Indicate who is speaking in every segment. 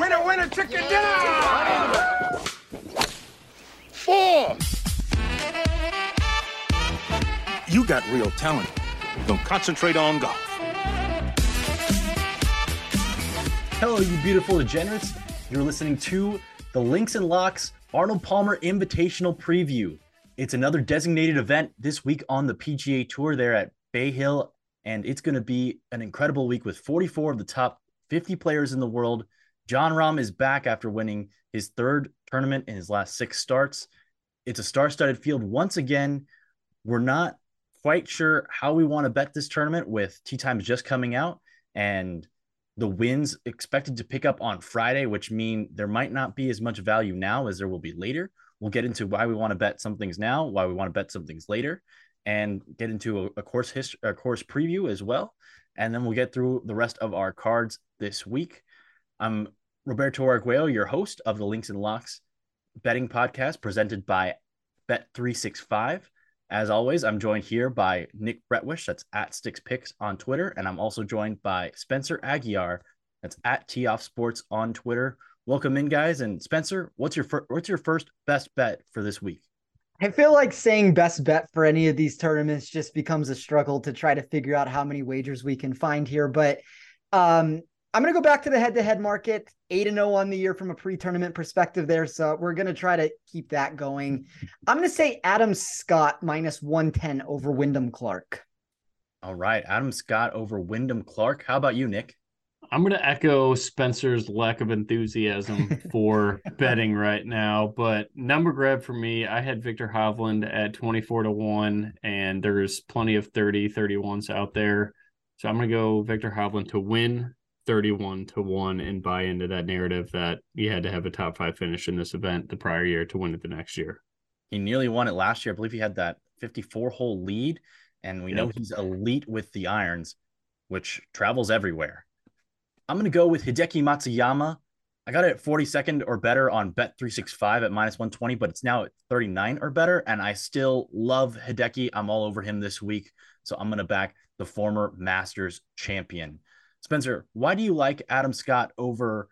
Speaker 1: Winner, winner, chicken dinner! Four!
Speaker 2: You got real talent. Don't concentrate on golf.
Speaker 3: Hello, you beautiful degenerates. You're listening to the Links and Locks Arnold Palmer Invitational Preview. It's another designated event this week on the PGA Tour there at Bay Hill, and it's going to be an incredible week with 44 of the top 50 players in the world. Jon Rahm is back after winning his third tournament in his last six starts. It's a star studded field once again. We're not quite sure how we want to bet this tournament with tee times just coming out and the wins expected to pick up on Friday, which mean there might not be as much value now as there will be later. We'll get into why we want to bet some things now, why we want to bet some things later, and get into a, a course history, a course preview as well. And then we'll get through the rest of our cards this week. I'm Roberto Arguello, your host of the Links and Locks betting podcast presented by Bet365. As always, I'm joined here by Nick Bretwisch, that's at Sticks Picks on Twitter, and I'm also joined by Spencer Aguiar, that's at Tee Off Sports on Twitter. Welcome in, guys. And Spencer, what's your fir- what's your first best bet for this week?
Speaker 4: I feel like saying best bet for any of these tournaments just becomes a struggle to try to figure out how many wagers we can find here. But um, I'm going to go back to the head to head market, 8 and 0 on the year from a pre tournament perspective there. So we're going to try to keep that going. I'm going to say Adam Scott minus 110 over Wyndham Clark.
Speaker 3: All right. Adam Scott over Wyndham Clark. How about you, Nick?
Speaker 5: I'm going to echo Spencer's lack of enthusiasm for betting right now, but number grab for me, I had Viktor Hovland at 24 to 1, and there's plenty of 30, 31s out there. So I'm going to go Viktor Hovland to win 31 to 1 and buy into that narrative that you had to have a top five finish in this event the prior year to win it the next year.
Speaker 3: He nearly won it last year. I believe he had that 54 hole lead, and we know he's elite with the irons, which travels everywhere. I'm going to go with Hideki Matsuyama. I got it at 42nd or better on Bet365 at minus 120, but it's now at 39 or better. And I still love Hideki. I'm all over him this week. So I'm going to back the former Masters champion. Spencer, why do you like Adam Scott over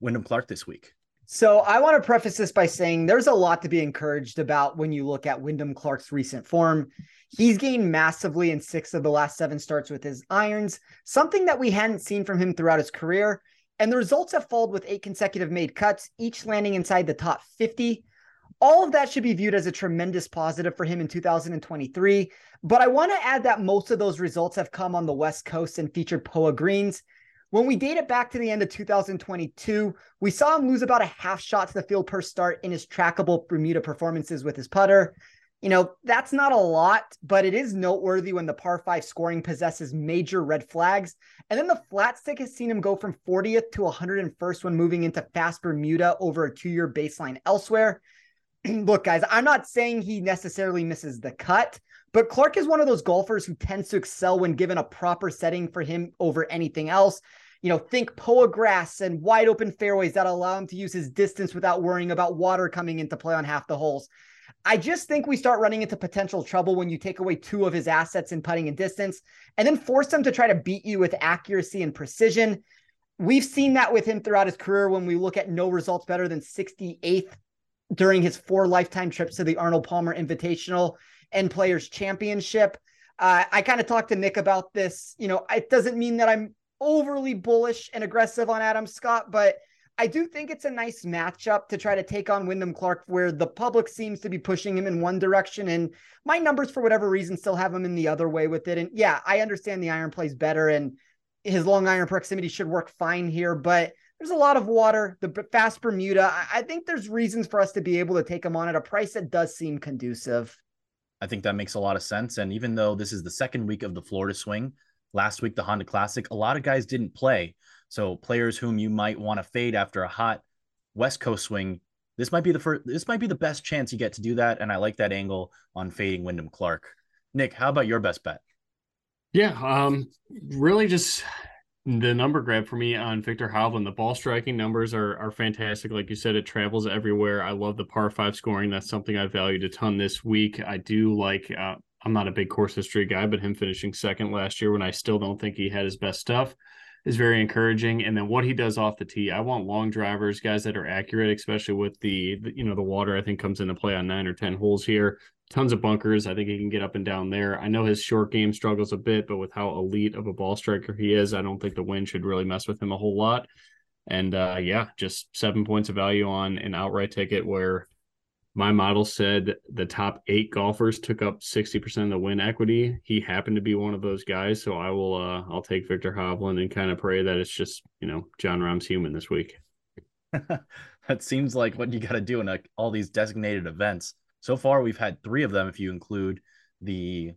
Speaker 3: Wyndham Clark this week?
Speaker 4: So I want to preface this by saying there's a lot to be encouraged about when you look at Wyndham Clark's recent form. He's gained massively in six of the last seven starts with his irons, something that we hadn't seen from him throughout his career. And the results have followed with eight consecutive made cuts, each landing inside the top 50 all of that should be viewed as a tremendous positive for him in 2023. But I want to add that most of those results have come on the West Coast and featured POA greens. When we date it back to the end of 2022, we saw him lose about a half shot to the field per start in his trackable Bermuda performances with his putter. You know, that's not a lot, but it is noteworthy when the par five scoring possesses major red flags. And then the flat stick has seen him go from 40th to 101st when moving into fast Bermuda over a two year baseline elsewhere. look, guys, I'm not saying he necessarily misses the cut, but Clark is one of those golfers who tends to excel when given a proper setting for him over anything else. You know, think Poa grass and wide open fairways that allow him to use his distance without worrying about water coming into play on half the holes. I just think we start running into potential trouble when you take away two of his assets in putting and distance and then force him to try to beat you with accuracy and precision. We've seen that with him throughout his career when we look at no results better than 68th during his four lifetime trips to the Arnold Palmer Invitational and Players Championship. Uh, I kind of talked to Nick about this. You know, it doesn't mean that I'm overly bullish and aggressive on Adam Scott, but I do think it's a nice matchup to try to take on Wyndham Clark, where the public seems to be pushing him in one direction, and my numbers, for whatever reason, still have him in the other way with it. And yeah, I understand the iron plays better, and his long iron proximity should work fine here, but there's a lot of water. The fast Bermuda, I think there's reasons for us to be able to take him on at a price that does seem conducive.
Speaker 3: I think that makes a lot of sense. And even though this is the second week of the Florida swing, last week the Honda Classic, a lot of guys didn't play. So players whom you might want to fade after a hot West Coast swing, this might be the first. This might be the best chance you get to do that, and I like that angle on fading Wyndham Clark. Nick, how about your best bet?
Speaker 5: Yeah, um, really just the number grab for me on Viktor Hovland. The ball striking numbers are are fantastic. Like you said, it travels everywhere. I love the par five scoring. That's something I valued a ton this week. I do like. Uh, I'm not a big course history guy, but him finishing second last year when I still don't think he had his best stuff is very encouraging. And then what he does off the tee, I want long drivers, guys that are accurate, especially with the, you know the water. I think comes into play on nine or ten holes here. Tons of bunkers. I think he can get up and down there. I know his short game struggles a bit, but with how elite of a ball striker he is, I don't think the wind should really mess with him a whole lot. And uh, yeah, just seven points of value on an outright ticket where my model said the top eight golfers took up 60% of the win equity. He happened to be one of those guys. So I will, uh, I'll take Viktor Hovland and kind of pray that it's just, you know, Jon Rahm's human this week.
Speaker 3: that seems like what you got to do in a, all these designated events. So far, we've had three of them, if you include the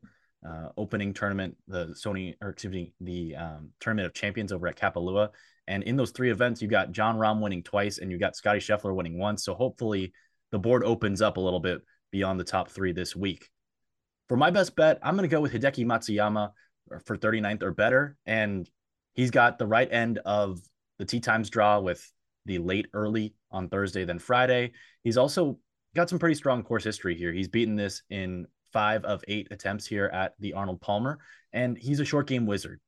Speaker 3: uh, opening tournament, the Sony, or excuse me, the um, tournament of champions over at Kapalua. And in those three events, you got Jon Rahm winning twice and you got Scotty Scheffler winning once. So hopefully, the board opens up a little bit beyond the top three this week. For my best bet, I'm going to go with Hideki Matsuyama for 39th or better. And he's got the right end of the tee times draw with the late early on Thursday, then Friday. He's also got some pretty strong course history here. He's beaten this in five of eight attempts here at the Arnold Palmer, and he's a short game wizard.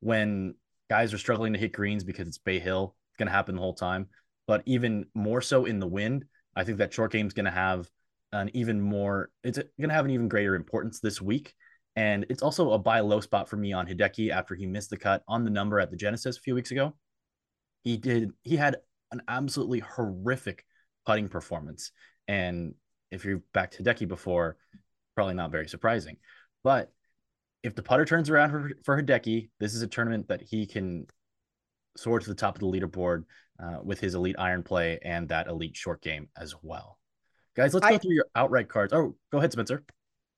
Speaker 3: When guys are struggling to hit greens because it's Bay Hill, it's going to happen the whole time. But even more so in the wind, I think that short game is going to have an even more, it's going to have an even greater importance this week. And it's also a buy low spot for me on Hideki after he missed the cut on the number at the Genesis a few weeks ago. He did, he had an absolutely horrific putting performance. And if you're back to Hideki before, probably not very surprising. But if the putter turns around for, for Hideki, this is a tournament that he can soar to the top of the leaderboard uh, with his elite iron play and that elite short game as well. Guys, let's go through your outright cards. Oh, go ahead, Spencer.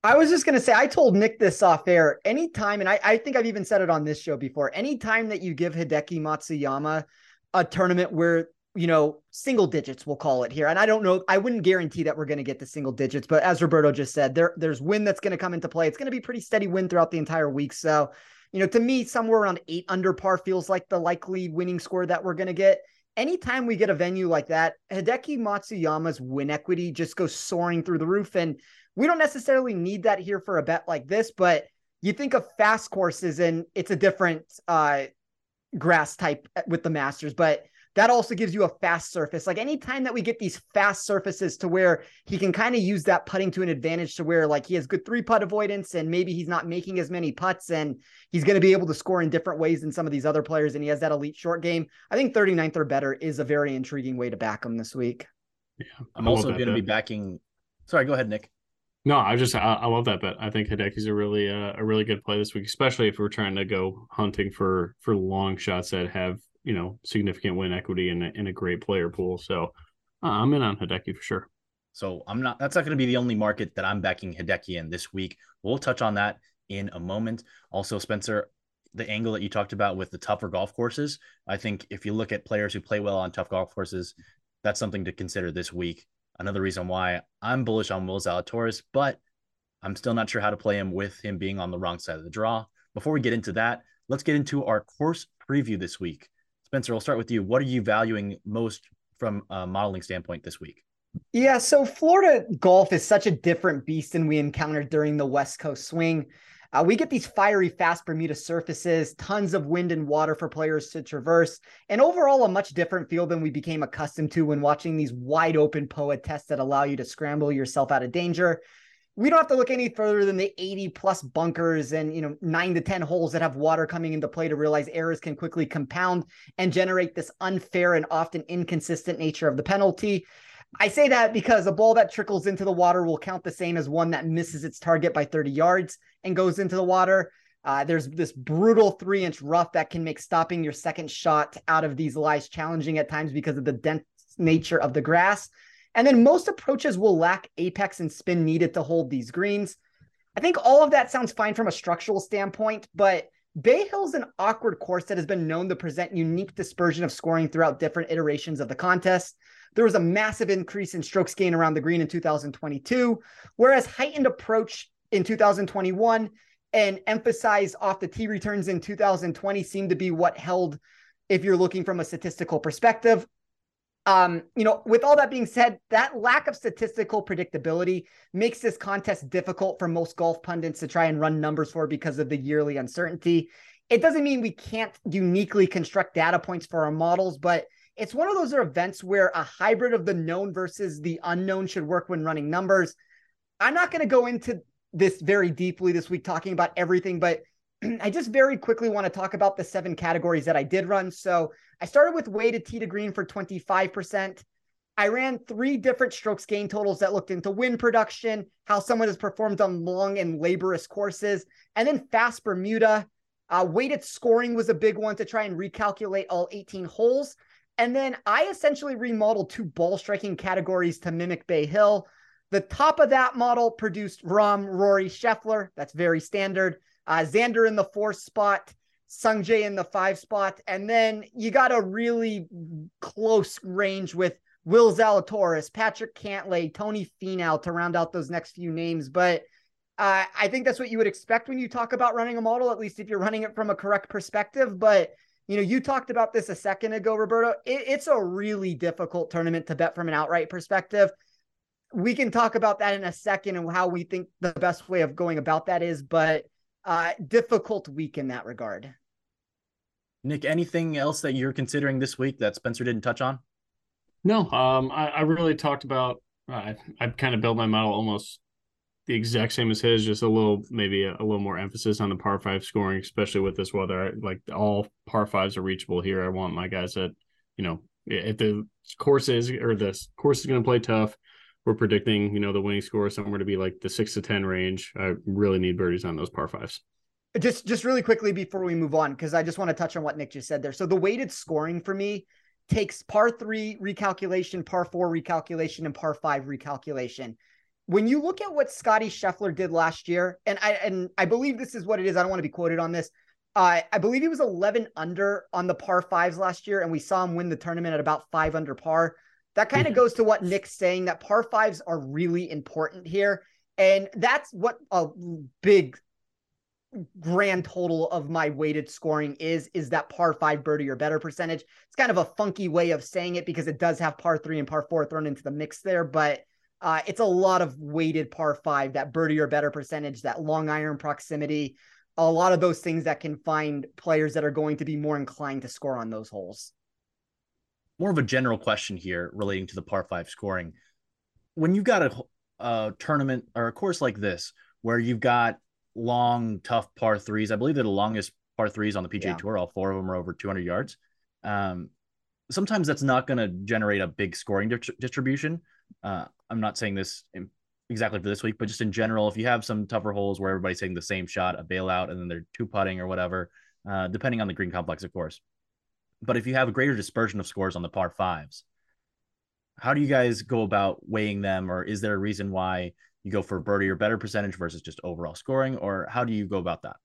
Speaker 4: I was just going to say, I told Nick this off air. Anytime, and I, I think I've even said it on this show before, anytime that you give Hideki Matsuyama a tournament where, you know, single digits, we'll call it here. And I don't know, I wouldn't guarantee that we're going to get the single digits, but as Roberto just said, there, there's win that's going to come into play. It's going to be pretty steady win throughout the entire week. So, you know, to me, somewhere around eight under par feels like the likely winning score that we're going to get anytime we get a venue like that, Hideki Matsuyama's win equity just goes soaring through the roof. And we don't necessarily need that here for a bet like this, but you think of fast courses and it's a different uh, grass type with the Masters. But that also gives you a fast surface. Like anytime that we get these fast surfaces to where he can kind of use that putting to an advantage to where like he has good three putt avoidance and maybe he's not making as many putts and he's going to be able to score in different ways than some of these other players and he has that elite short game. I think 39th or better is a very intriguing way to back him this week.
Speaker 3: Yeah. I'm also going to be backing. Sorry, go ahead, Nick.
Speaker 5: No, I just I, I, love that bet. I think Hideki's a really uh, a really good play this week, especially if we're trying to go hunting for for long shots that have you know significant win equity in a, a great player pool. So uh, I'm in on Hideki for sure.
Speaker 3: So I'm not. That's not going to be the only market that I'm backing Hideki in this week. We'll touch on that in a moment. Also, Spencer, the angle that you talked about with the tougher golf courses. I think if you look at players who play well on tough golf courses, that's something to consider this week. Another reason why I'm bullish on Will Zalatoris, but I'm still not sure how to play him with him being on the wrong side of the draw. Before we get into that, let's get into our course preview this week. Spencer, I'll start with you. What are you valuing most from a modeling standpoint this week?
Speaker 4: Yeah, so Florida golf is such a different beast than we encountered during the West Coast swing. Uh, we get these fiery, fast Bermuda surfaces, tons of wind and water for players to traverse, and overall a much different feel than we became accustomed to when watching these wide open POA tests that allow you to scramble yourself out of danger. We don't have to look any further than the 80 plus bunkers and you know nine to 10 holes that have water coming into play to realize errors can quickly compound and generate this unfair and often inconsistent nature of the penalty. I say that because a ball that trickles into the water will count the same as one that misses its target by 30 yards and goes into the water. Uh, there's this brutal three inch rough that can make stopping your second shot out of these lies challenging at times because of the dense nature of the grass. And then most approaches will lack apex and spin needed to hold these greens. I think all of that sounds fine from a structural standpoint, but Bay Hill's an awkward course that has been known to present unique dispersion of scoring throughout different iterations of the contest. There was a massive increase in strokes gain around the green in 2022, whereas heightened approach in 2021 and emphasize off the tee returns in 2020 seemed to be what held if you're looking from a statistical perspective. Um, you know, with all that being said, that lack of statistical predictability makes this contest difficult for most golf pundits to try and run numbers for because of the yearly uncertainty. It doesn't mean we can't uniquely construct data points for our models, but it's one of those events where a hybrid of the known versus the unknown should work when running numbers. I'm not going to go into this very deeply this week, talking about everything, but I just very quickly want to talk about the seven categories that I did run. So I started with weighted tee to green for 25%. I ran three different strokes gain totals that looked into wind production, how someone has performed on long and laborious courses, and then fast Bermuda. Uh, weighted scoring was a big one to try and recalculate all 18 holes. And then I essentially remodeled two ball striking categories to mimic Bay Hill. The top of that model produced Rahm, Rory, Scheffler. That's very standard. Uh, Xander in the fourth spot, Sungjae in the five spot. And then you got a really close range with Will Zalatoris, Patrick Cantlay, Tony Finau to round out those next few names. But uh, I think that's what you would expect when you talk about running a model, at least if you're running it from a correct perspective. But you know, you talked about this a second ago, Roberto. It, it's a really difficult tournament to bet from an outright perspective. We can talk about that in a second and how we think the best way of going about that is, but uh, difficult week in that regard.
Speaker 3: Nick, anything else that you're considering this week that Spencer didn't touch on?
Speaker 5: No, um, I, I really talked about. Uh, I kind of built my model almost the exact same as his, just a little maybe a, a, little more emphasis on the par five scoring, especially with this weather. Like all par fives are reachable here. I want my guys that you know if the course is or the course is going to play tough. We're predicting, you know, the winning score somewhere to be like the six to ten range. I really need birdies on those par fives.
Speaker 4: Just, just really quickly before we move on, because I just want to touch on what Nick just said there. So the weighted scoring for me takes par three recalculation, par four recalculation, and par five recalculation when you look at what Scotty Scheffler did last year, and I and I believe this is what it is. I don't want to be quoted on this. Uh, I believe he was 11 under on the par fives last year, and we saw him win the tournament at about five under par. That kind of mm-hmm. goes to what Nick's saying that par fives are really important here. And that's what a big grand total of my weighted scoring is is that par five birdie or better percentage. It's kind of a funky way of saying it because it does have par three and par four thrown into the mix there, but uh, it's a lot of weighted par five, that birdie or better percentage, that long iron proximity, a lot of those things that can find players that are going to be more inclined to score on those holes.
Speaker 3: More of a general question here relating to the par five scoring. When you've got a, a tournament or a course like this, where you've got long, tough par threes, I believe they're the longest par threes on the PGA yeah. Tour. All four of them are over 200 yards. Um, sometimes that's not going to generate a big scoring di- distribution. Uh, I'm not saying this exactly for this week, but just in general, if you have some tougher holes where everybody's taking the same shot, a bailout, and then they're two putting or whatever, uh, depending on the green complex, of course. But if you have a greater dispersion of scores on the par fives, how do you guys go about weighing them, or is there a reason why you go for birdie or better percentage versus just overall scoring, or how do you go about that?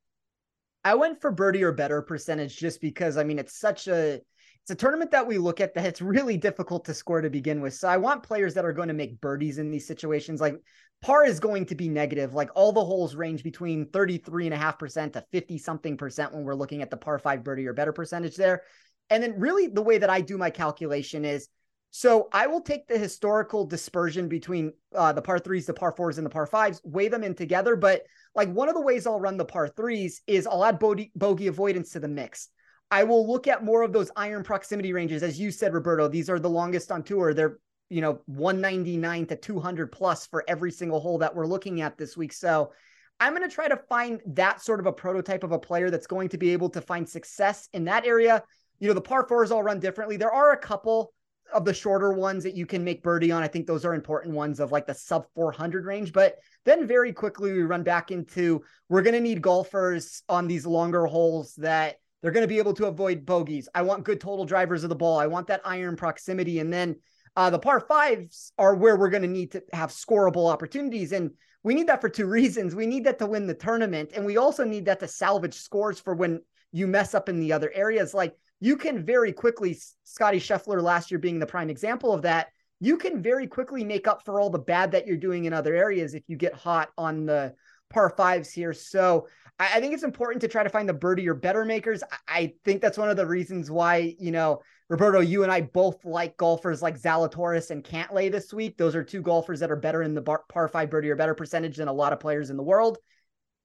Speaker 4: I went for birdie or better percentage just because I mean it's such a it's a tournament that we look at that it's really difficult to score to begin with. So I want players that are going to make birdies in these situations. Like par is going to be negative. Like all the holes range between 33.5% to 50 something percent when we're looking at the par five birdie or better percentage there. And then really the way that I do my calculation is So I will take the historical dispersion between uh, the par threes, the par fours, and the par fives, weigh them in together. But like one of the ways I'll run the par threes is I'll add bogey, bogey avoidance to the mix. I will look at more of those iron proximity ranges. As you said, Roberto, these are the longest on tour. They're, you know, 199 to 200 plus for every single hole that we're looking at this week. So I'm going to try to find that sort of a prototype of a player that's going to be able to find success in that area. You know, the par fours all run differently. There are a couple of the shorter ones that you can make birdie on. I think those are important ones of like the sub 400 range. But then very quickly we run back into we're going to need golfers on these longer holes that they're going to be able to avoid bogeys. I want good total drivers of the ball. I want that iron proximity. And then uh, the par fives are where we're going to need to have scoreable opportunities. And we need that for two reasons. We need that to win the tournament. And we also need that to salvage scores for when you mess up in the other areas. Like you can very quickly, Scotty Scheffler last year being the prime example of that, you can very quickly make up for all the bad that you're doing in other areas if you get hot on the par fives here. So I, I think it's important to try to find the birdie or better makers. I, I, think that's one of the reasons why, you know, Roberto, you and I both like golfers like Zalatoris and Cantlay this week. Those are two golfers that are better in the bar, par five birdie or better percentage than a lot of players in the world.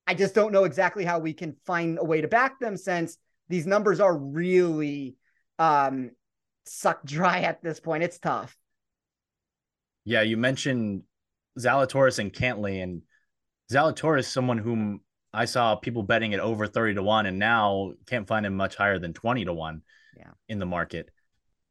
Speaker 4: I just don't know exactly how we can find a way to back them since these numbers are really um, sucked dry at this point. It's tough.
Speaker 3: Yeah, you mentioned Zalatoris and Cantlay, and Zalatoris, someone whom I saw people betting at over 30 to 1, and now can't find him much higher than 20 to 1
Speaker 4: yeah.
Speaker 3: in the market.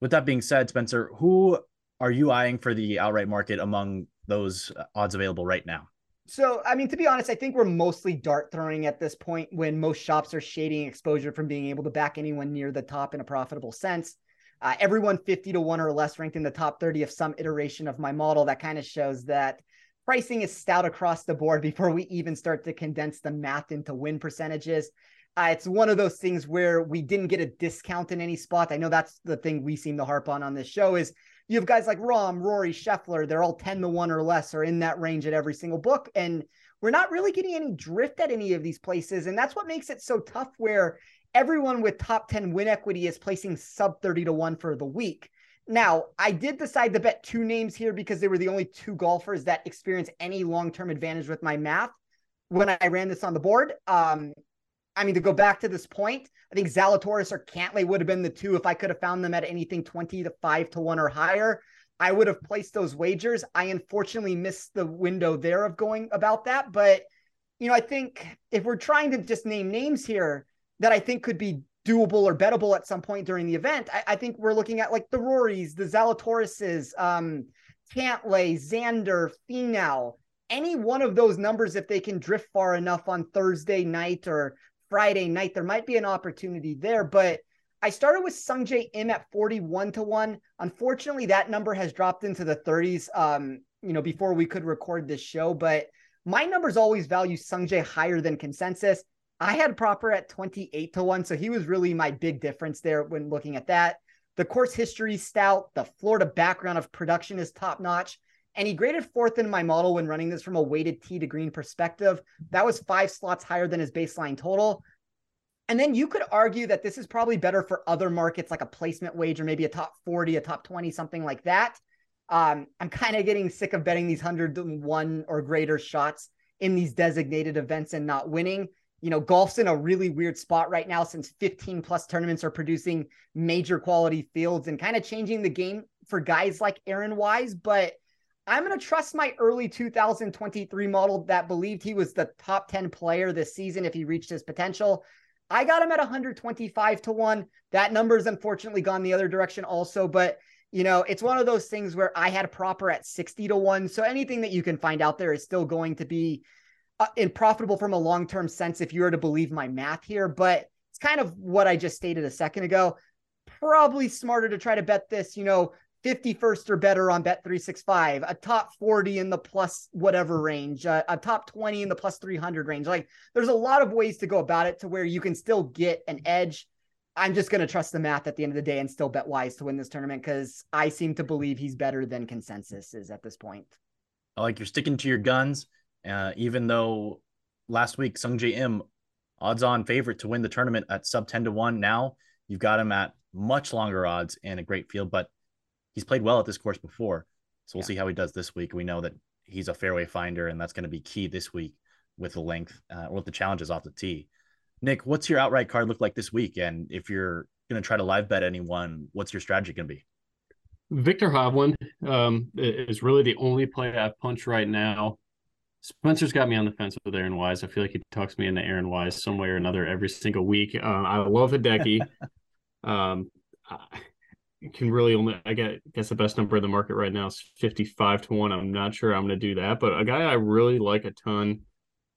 Speaker 3: With that being said, Spencer, who are you eyeing for the outright market among those odds available right now?
Speaker 4: So, I mean, to be honest, I think we're mostly dart throwing at this point when most shops are shading exposure from being able to back anyone near the top in a profitable sense. Uh, everyone 50 to 1 or less ranked in the top 30 of some iteration of my model. That kind of shows that pricing is stout across the board before we even start to condense the math into win percentages. Uh, it's one of those things where we didn't get a discount in any spot. I know that's the thing we seem to harp on on this show is you have guys like Rahm, Rory, Scheffler. They're all 10 to 1 or less or in that range at every single book. And we're not really getting any drift at any of these places. And that's what makes it so tough where everyone with top 10 win equity is placing sub 30 to 1 for the week. Now, I did decide to bet two names here because they were the only two golfers that experienced any long term advantage with my math when I ran this on the board. Um, I mean, to go back to this point, I think Zalatoris or Cantlay would have been the two if I could have found them at anything 20 to 5 to 1 or higher. I would have placed those wagers. I unfortunately missed the window there of going about that. But, you know, I think if we're trying to just name names here that I think could be doable or bettable at some point during the event, I, I think we're looking at like the Rorys, the Zalatorises, um, Cantlay, Xander, Finau, any one of those numbers, if they can drift far enough on Thursday night or Friday night, there might be an opportunity there. But I started with Sungjae Im at 41 to 1. Unfortunately, that number has dropped into the 30s, um, you know, before we could record this show. But my numbers always value Sungjae higher than consensus. I had proper at 28 to 1. So he was really my big difference there when looking at that. The course history stout, the Florida background of production is top notch. And he graded fourth in my model when running this from a weighted T to green perspective. That was five slots higher than his baseline total. And then you could argue that this is probably better for other markets like a placement wage or maybe a top 40, a top 20, something like that. Um, I'm kind of getting sick of betting these 101 or greater shots in these designated events and not winning you know, golf's in a really weird spot right now since 15 plus tournaments are producing major quality fields and kind of changing the game for guys like Aaron Wise. But I'm going to trust my early 2023 model that believed he was the top 10 player this season if he reached his potential. I got him at 125 to 1. That number has unfortunately gone the other direction also, but you know, it's one of those things where I had a proper at 60 to 1. So anything that you can find out there is still going to be uh, profitable from a long term sense if you were to believe my math here. But it's kind of what I just stated a second ago. Probably smarter to try to bet this, you know, 51st or better on bet 365, a top 40 in the plus whatever range, uh, a top 20 in the plus 300 range. Like there's a lot of ways to go about it to where you can still get an edge. I'm just going to trust the math at the end of the day and still bet wise to win this tournament because I seem to believe he's better than consensus is at this point.
Speaker 3: I like you're sticking to your guns. Uh, even though last week Sungjae Im odds on favorite to win the tournament at sub 10 to 1 now you've got him at much longer odds and a great field but he's played well at this course before. So we'll
Speaker 4: Yeah.
Speaker 3: see how he does this week. We know that he's a fairway finder, and that's going to be key this week with the length uh, or with the challenges off the tee. Nick, what's your outright card look like this week? And if you're going to try to live bet anyone, what's your strategy going to be?
Speaker 5: Victor Hovland um, is really the only play I've punched right now. Spencer's got me on the fence with Aaron Wise. I feel like he talks me into Aaron Wise some way or another every single week. Um, I love Hideki. um, I can really only I get guess the best number in the market right now is fifty five to one. I'm not sure I'm going to do that, but a guy I really like a ton.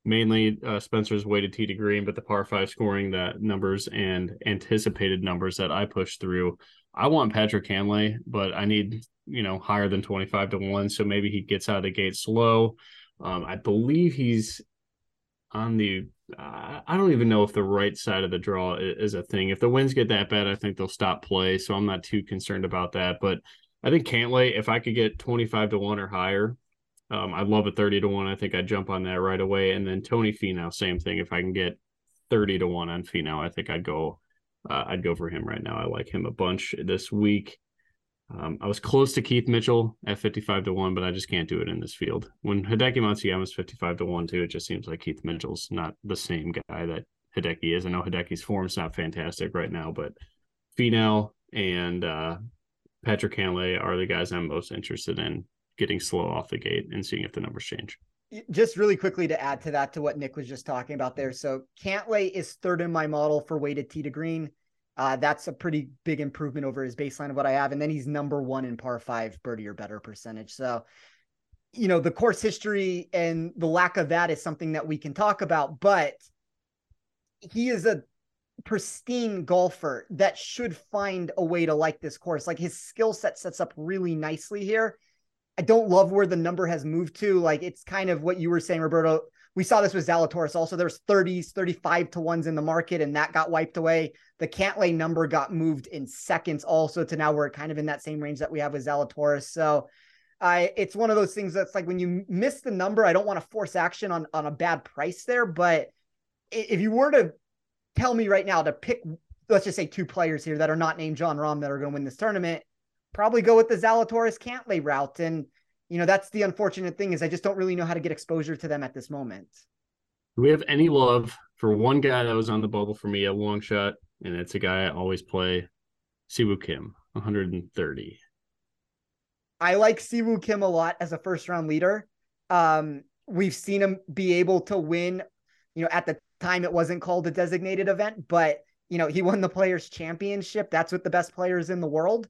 Speaker 5: Mainly uh, Spencer's weighted tee to green, but the par five scoring that numbers and anticipated numbers that I push through. I want Patrick Cantlay, but I need you know higher than twenty five to one. So maybe he gets out of the gate slow. Um, I believe he's on the. Uh, I don't even know if the right side of the draw is, is a thing. If the winds get that bad, I think they'll stop play. So I'm not too concerned about that. But I think Cantlay, if I could get twenty five to one or higher, um, I'd love a thirty to one. I think I'd jump on that right away. And then Tony Finau, same thing. If I can get thirty to one on Finau, I think I'd go. Uh, I'd go for him right now. I like him a bunch this week. Um, I was close to Keith Mitchell at 55 to 1, but I just can't do it in this field. When Hideki is 55 to 1, too, it just seems like Keith Mitchell's not the same guy that Hideki is. I know Hideki's form's not fantastic right now, but Finau and uh, Patrick Cantlay are the guys I'm most interested in getting slow off the gate and seeing if the numbers change.
Speaker 4: just really quickly to add to that to what Nick was just talking about there. So Cantlay is third in my model for weighted tee to green. Uh, that's a pretty big improvement over his baseline of what I have. And then he's number one in par five birdie or better percentage. So, you know, the course history and the lack of that is something that we can talk about, but he is a pristine golfer that should find a way to like this course. Like his skill set sets up really nicely here. I don't love where the number has moved to. Like it's kind of what you were saying, Roberto. We saw this with Zalatoris. Also, there's 30s, 35 to ones in the market, and that got wiped away. The Cantlay number got moved in seconds, also to now we're kind of in that same range that we have with Zalatoris. So, I it's one of those things that's like when you miss the number, I don't want to force action on on a bad price there, but if you were to tell me right now to pick, let's just say two players here that are not named Jon Rahm that are going to win this tournament, probably go with the Zalatoris Cantlay route. And, you know, that's the unfortunate thing is I just don't really know how to get exposure to them at this moment.
Speaker 5: Do we have any love for one guy that was on the bubble for me, a long shot, and it's a guy I always play, Siwoo Kim, 130.
Speaker 4: I like Siwoo Kim a lot as a first round leader. Um, we've seen him be able to win, you know, at the time it wasn't called a designated event, but you know, he won the players championship. That's with the best players in the world.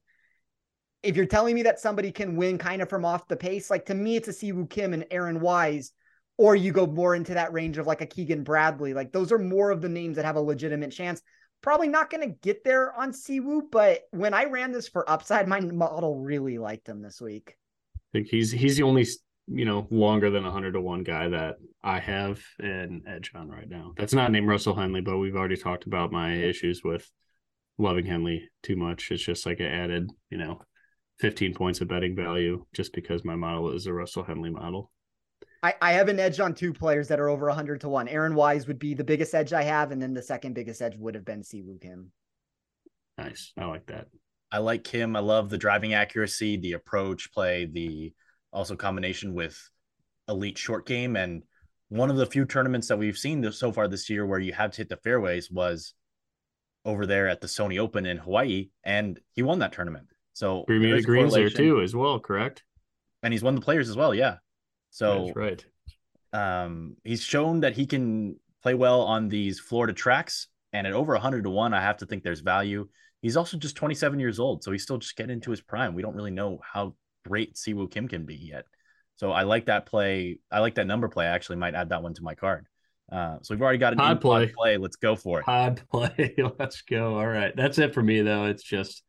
Speaker 4: If you're telling me that somebody can win kind of from off the pace, like to me, it's a Siwoo Kim and Aaron Wise, or you go more into that range of like a Keegan Bradley. Like those are more of the names that have a legitimate chance. Probably not going to get there on Siwoo, but when I ran this for upside, my model really liked him this week.
Speaker 5: I think he's he's the only you know longer than 100 to one guy that I have an edge on right now. That's not named Russell Henley, but we've already talked about my issues with loving Henley too much. It's just like it added you know 15 points of betting value just because my model is a Russell Henley model.
Speaker 4: I, I have an edge on two players that are over 100 to 1. Aaron Wise would be the biggest edge I have, and then the second biggest edge would have been Siwoo Kim.
Speaker 5: Nice, I like that.
Speaker 3: I like Kim. I love the driving accuracy, the approach play, the also combination with elite short game. And one of the few tournaments that we've seen this, so far this year where you have to hit the fairways was over there at the Sony Open in Hawaii, and he won that tournament. So
Speaker 5: Bermuda Greens there too, as well, correct?
Speaker 3: and he's won the players as well. Yeah. So
Speaker 5: That's right.
Speaker 3: um, he's shown that he can play well on these Florida tracks. And at over 100 to 1, I have to think there's value. He's also just 27 years old. So he's still just getting into his prime. We don't really know how great Siwoo Kim can be yet. So I like that play. I like that number play. I actually might add that one to my card. Uh, so we've already got an
Speaker 5: Pod play.
Speaker 3: play. Let's go for it.
Speaker 5: Pod play. Let's go. All right. That's it for me, though. It's just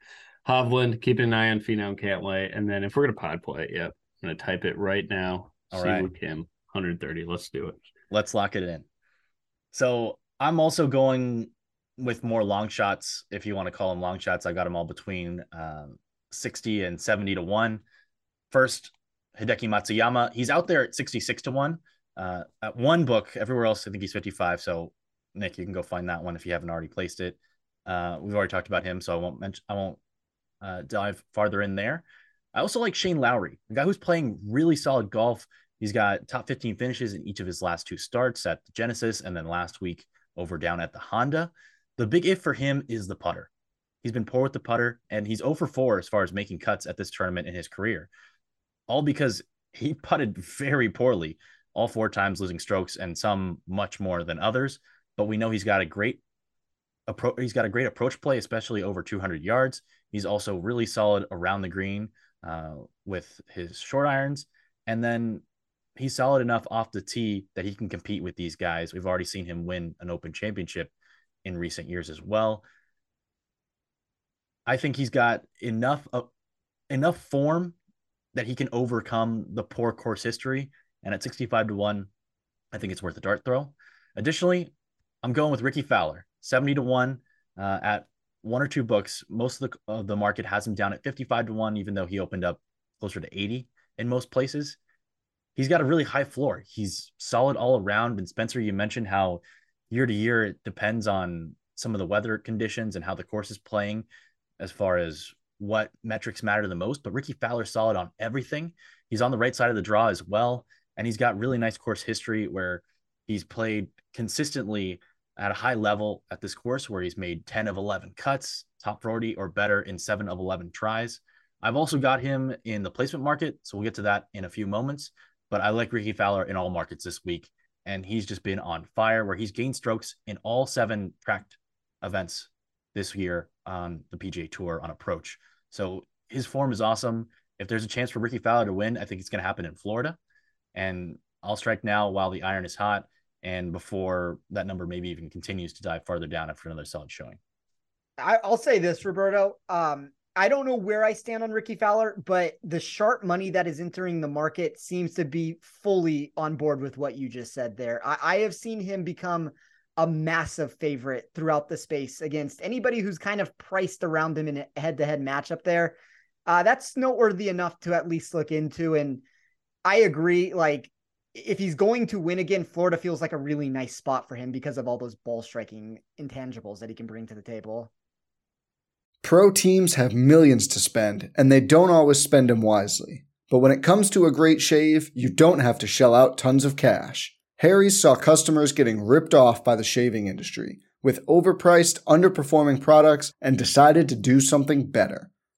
Speaker 5: Hovland, keeping an eye on and Cantlay. And then if we're going to pod play, yep, I'm going to type it right now.
Speaker 3: All
Speaker 5: See
Speaker 3: right.
Speaker 5: what Kim, 130. Let's do it.
Speaker 3: Let's lock it in. So I'm also going with more long shots. If you want to call them long shots, I got them all between um, 60 and 70 to 1. First, Hideki Matsuyama. He's out there at 66 to 1. Uh, at one book, everywhere else, I think he's 55. So, Nick, you can go find that one if you haven't already placed it. Uh, we've already talked about him, so I won't mention, I won't uh, dive farther in there. I also like Shane Lowry, a guy who's playing really solid golf. He's got top 15 finishes in each of his last two starts at the Genesis and then last week over down at the Honda. The big if for him is the putter. He's been poor with the putter and he's 0 for 4 as far as making cuts at this tournament in his career. All because he putted very poorly, all four times losing strokes and some much more than others. But we know he's got a great approach. He's got a great approach play, especially over 200 yards. He's also really solid around the green uh, with his short irons. And then he's solid enough off the tee that he can compete with these guys. We've already seen him win an open championship in recent years as well. I think he's got enough uh, enough form that he can overcome the poor course history. And at 65 to 1, I think it's worth a dart throw. Additionally, I'm going with Rickie Fowler, 70 to 1 uh, at one or two books. Most of the, of the market has him down at 55 to 1, even though he opened up closer to 80 in most places. He's got a really high floor. He's solid all around. And Spencer, you mentioned how year to year it depends on some of the weather conditions and how the course is playing as far as what metrics matter the most. But Rickie Fowler's solid on everything. He's on the right side of the draw as well. And he's got really nice course history where he's played consistently at a high level at this course where he's made 10 of 11 cuts, top 40 or better in seven of 11 tries. I've also got him in the placement market. So we'll get to that in a few moments. But I like Rickie Fowler in all markets this week. And he's just been on fire where he's gained strokes in all seven tracked events this year on the PGA Tour on approach. So his form is awesome. If there's a chance for Rickie Fowler to win, I think it's going to happen in Florida. And I'll strike now while the iron is hot and before that number maybe even continues to dive farther down after another solid showing.
Speaker 4: I, will say this, Roberto. Um, I don't know where I stand on Rickie Fowler, but the sharp money that is entering the market seems to be fully on board with what you just said there. I, I have seen him become a massive favorite throughout the space against anybody who's kind of priced around him in a head to head matchup there. Uh, that's noteworthy enough to at least look into. And I agree. Like, if he's going to win again, Florida feels like a really nice spot for him because of all those ball striking intangibles that he can bring to the table.
Speaker 6: Pro teams have millions to spend, and they don't always spend them wisely. But when it comes to a great shave, you don't have to shell out tons of cash. Harry's saw customers getting ripped off by the shaving industry with overpriced, underperforming products and decided to do something better.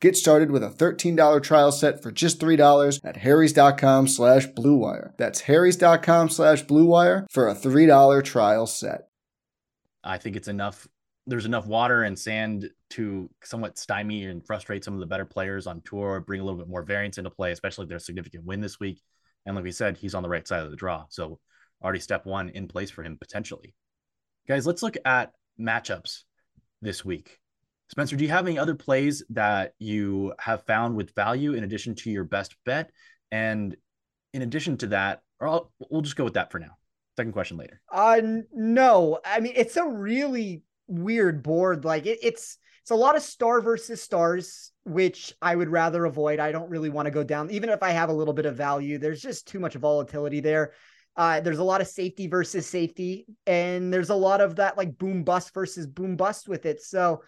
Speaker 6: Get started with a $13 trial set for just $3 at harrys.com slash bluewire. That's harrys.com slash bluewire for a $3 trial set.
Speaker 3: I think it's enough. There's enough water and sand to somewhat stymie and frustrate some of the better players on tour, bring a little bit more variance into play, especially if there's a significant win this week. And like we said, he's on the right side of the draw. So already step one in place for him potentially. Guys, let's look at matchups this week. Spencer, do you have any other plays that you have found with value in addition to your best bet? And in addition to that, or I'll, we'll just go with that for now. Second question later.
Speaker 4: Uh, no, I mean it's a really weird board. Like it, it's it's a lot of star versus stars, which I would rather avoid. I don't really want to go down, even if I have a little bit of value. There's just too much volatility there. Uh, there's a lot of safety versus safety, and there's a lot of that like boom bust versus boom bust with it. So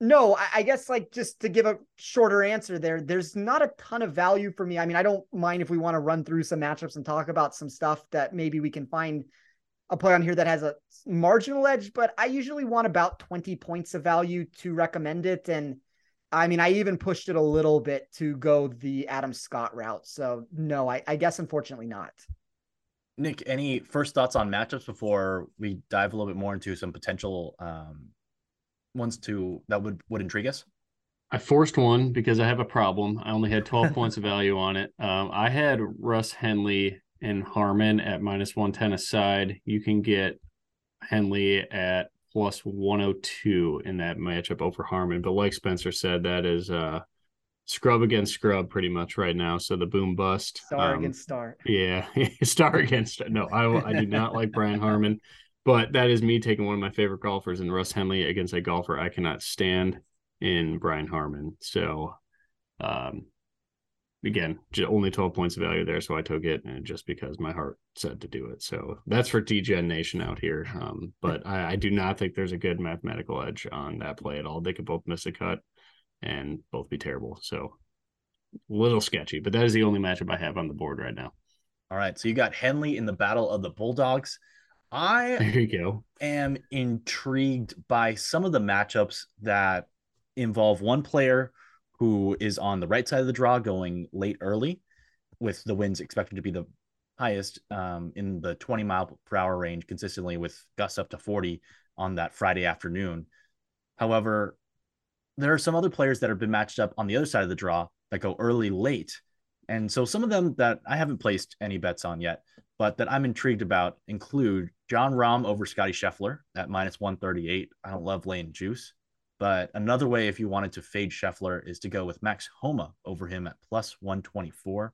Speaker 4: no, I, I, guess like just to give a shorter answer there, there's not a ton of value for me. I mean, I don't mind if we want to run through some matchups and talk about some stuff that maybe we can find a play on here that has a marginal edge, but I usually want about 20 points of value to recommend it. And I mean, I even pushed it a little bit to go the Adam Scott route. So no, I, I guess unfortunately not.
Speaker 3: Nick, any first thoughts on matchups before we dive a little bit more into some potential um, ones to that would would intrigue us?
Speaker 5: I forced one because I have a problem. I only had 12 points of value on it. Um, I had Russ Henley and Harman at minus 110 aside. You can get Henley at plus 102 in that matchup over Harman. But like Spencer said, that is uh scrub against scrub pretty much right now. So the boom bust.
Speaker 4: Star
Speaker 5: um,
Speaker 4: against star.
Speaker 5: Yeah, star against no. I I do not like Brian Harman, but that is me taking one of my favorite golfers in Russ Henley against a golfer I cannot stand in Brian Harman. So, um, again, only 12 points of value there. So I took it and just because my heart said to do it. So that's for DGen Nation out here. Um, but I, I, do not think there's a good mathematical edge on that play at all. They could both miss a cut and both be terrible. So a little sketchy, but that is the only matchup I have on the board right now.
Speaker 3: All right. So you got Henley in the Battle of the Bulldogs. I
Speaker 5: there you go.
Speaker 3: am intrigued by some of the matchups that involve one player who is on the right side of the draw going late early, with the winds expected to be the highest um, in the 20 mile per hour range consistently with gusts up to 40 on that Friday afternoon. However, there are some other players that have been matched up on the other side of the draw that go early late. And so some of them that I haven't placed any bets on yet, but that I'm intrigued about include Jon Rahm over Scottie Scheffler at minus 138. I don't love laying juice. But another way, if you wanted to fade Scheffler, is to go with Max Homa over him at plus 124.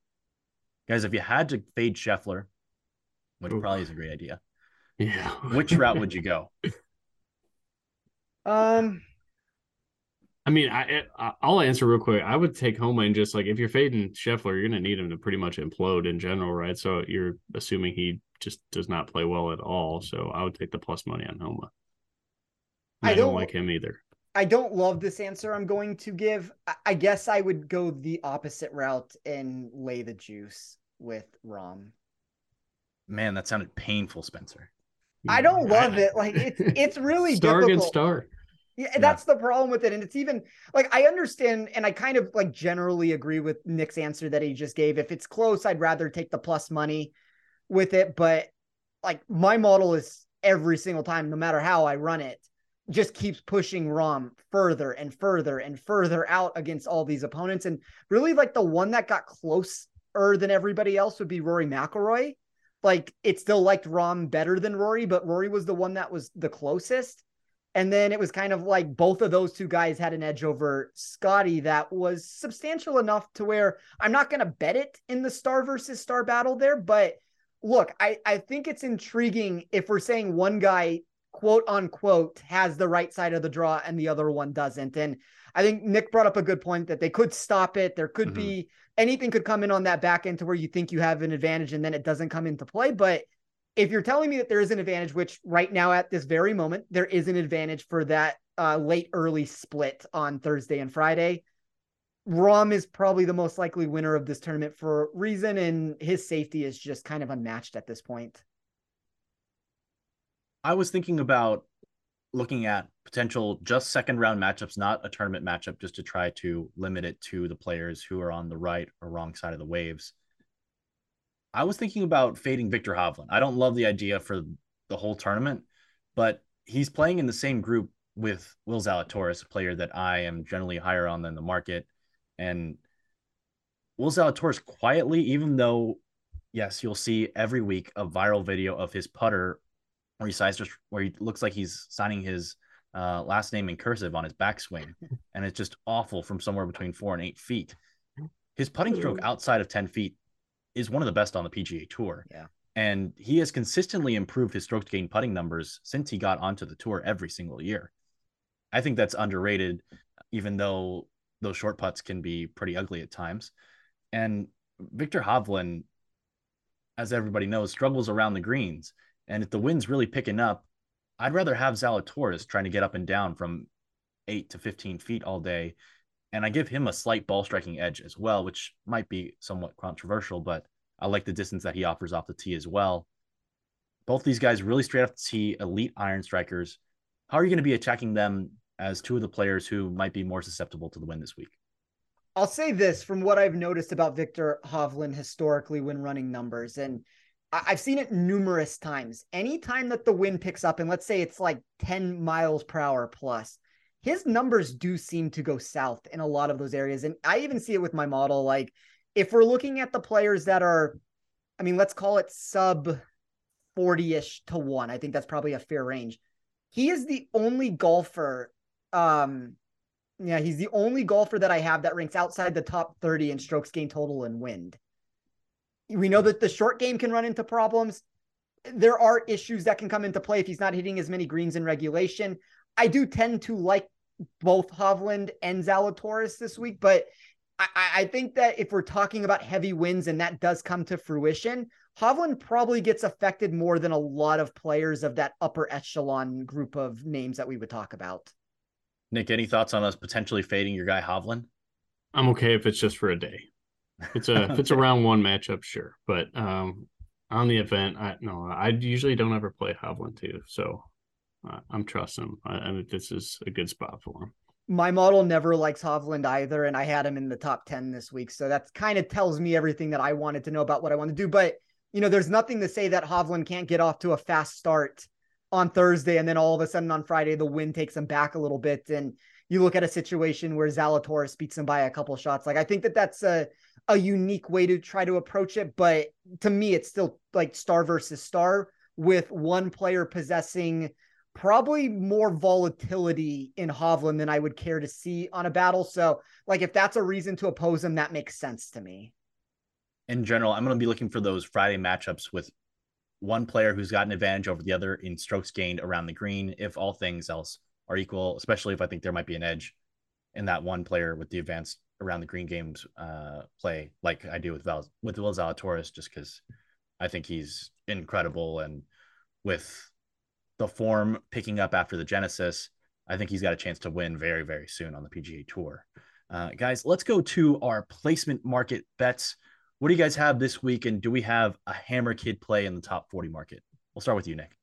Speaker 3: Guys, if you had to fade Scheffler, which Ooh. probably is a great idea,
Speaker 5: yeah,
Speaker 3: which route would you go?
Speaker 4: Um,
Speaker 5: I mean, I, I'll answer real quick. I would take Homa and just like if you're fading Scheffler, you're going to need him to pretty much implode in general, right? So you're assuming he just does not play well at all. So I would take the plus money on Homa. I, I don't, don't like him either.
Speaker 4: I don't love this answer I'm going to give. I guess I would go the opposite route and lay the juice with Rahm.
Speaker 3: Man, that sounded painful, Spencer.
Speaker 4: I don't love it. Like it's it's really
Speaker 5: star
Speaker 4: difficult.
Speaker 5: against star.
Speaker 4: Yeah, yeah, that's the problem with it. And it's even like I understand and I kind of like generally agree with Nick's answer that he just gave. If it's close, I'd rather take the plus money with it. But like my model is every single time, no matter how I run it, just keeps pushing Rahm further and further and further out against all these opponents. And really, like the one that got closer than everybody else would be Rory McIlroy. Like it still liked Rahm better than Rory, but Rory was the one that was the closest. And then it was kind of like both of those two guys had an edge over Scottie that was substantial enough to where I'm not going to bet it in the star versus star battle there. But look, I, I think it's intriguing if we're saying one guy quote unquote has the right side of the draw and the other one doesn't. And I think Nick brought up a good point that they could stop it. There could mm-hmm. be anything could come in on that back end to where you think you have an advantage and then it doesn't come into play. But if you're telling me that there is an advantage, which right now at this very moment, there is an advantage for that uh, late early split on Thursday and Friday. Rahm is probably the most likely winner of this tournament for a reason, and his safety is just kind of unmatched at this point.
Speaker 3: I was thinking about looking at potential just second round matchups, not a tournament matchup, just to try to limit it to the players who are on the right or wrong side of the waves. I was thinking about fading Viktor Hovland. I don't love the idea for the whole tournament, but he's playing in the same group with Will Zalatoris, a player that I am generally higher on than the market. And Will Zalatoris quietly, even though, yes, you'll see every week a viral video of his putter where he signs just where he looks like he's signing his uh, last name in cursive on his backswing, and it's just awful from somewhere between four and eight feet. His putting stroke outside of ten feet is one of the best on the PGA Tour.
Speaker 4: Yeah,
Speaker 3: and he has consistently improved his stroke to gain putting numbers since he got onto the tour every single year. I think that's underrated, even though those short putts can be pretty ugly at times. And Viktor Hovland, as everybody knows, struggles around the greens. And if the wind's really picking up, I'd rather have Zalatoris trying to get up and down from eight to 15 feet all day. And I give him a slight ball striking edge as well, which might be somewhat controversial, but I like the distance that he offers off the tee as well. Both these guys really straight off the tee, elite iron strikers. How are you going to be attacking them as two of the players who might be more susceptible to the wind this week?
Speaker 4: I'll say this from what I've noticed about Viktor Hovland historically when running numbers. And I've seen it numerous times. Anytime that the wind picks up, and let's say it's like 10 miles per hour plus, his numbers do seem to go south in a lot of those areas. And I even see it with my model. Like if we're looking at the players that are, I mean, let's call it sub 40 ish to one, I think that's probably a fair range. He is the only golfer. Um, yeah, he's the only golfer that I have that ranks outside the top 30 in strokes gained total and wind. We know that the short game can run into problems. There are issues that can come into play if he's not hitting as many greens in regulation. I do tend to like both Hovland and Zalatoris this week, but I, I, think that if we're talking about heavy wins and that does come to fruition, Hovland probably gets affected more than a lot of players of that upper echelon group of names that we would talk about.
Speaker 3: Nick, any thoughts on us potentially fading your guy Hovland?
Speaker 5: I'm okay if it's just for a day. It's a if it's a round one matchup, sure. But um on the event, I no, I usually don't ever play Hovland too. So uh, I'm trusting him. I, I think this is a good spot for him.
Speaker 4: My model never likes Hovland either, and I had him in the top 10 this week. So that kind of tells me everything that I wanted to know about what I want to do. But, you know, there's nothing to say that Hovland can't get off to a fast start on Thursday. And then all of a sudden on Friday, the wind takes him back a little bit. And you look at a situation where Zalatoris beats him by a couple shots. Like, I think that that's a, a unique way to try to approach it. But to me, it's still like star versus star with one player possessing probably more volatility in Hovland than I would care to see on a battle. So, like, if that's a reason to oppose him, that makes sense to me.
Speaker 3: In general, I'm going to be looking for those Friday matchups with one player who's got an advantage over the other in strokes gained around the green, if all things else are equal, especially if I think there might be an edge in that one player with the advanced around the green games uh, play, like I do with Val with Will Zalatoris, just because I think he's incredible and with the form picking up after the Genesis, I think he's got a chance to win very, very soon on the PGA Tour. Uh, guys, let's go to our placement market bets. What do you guys have this week? And do we have a Hammer Kid play in the top 40 market? We'll start with you, Nick.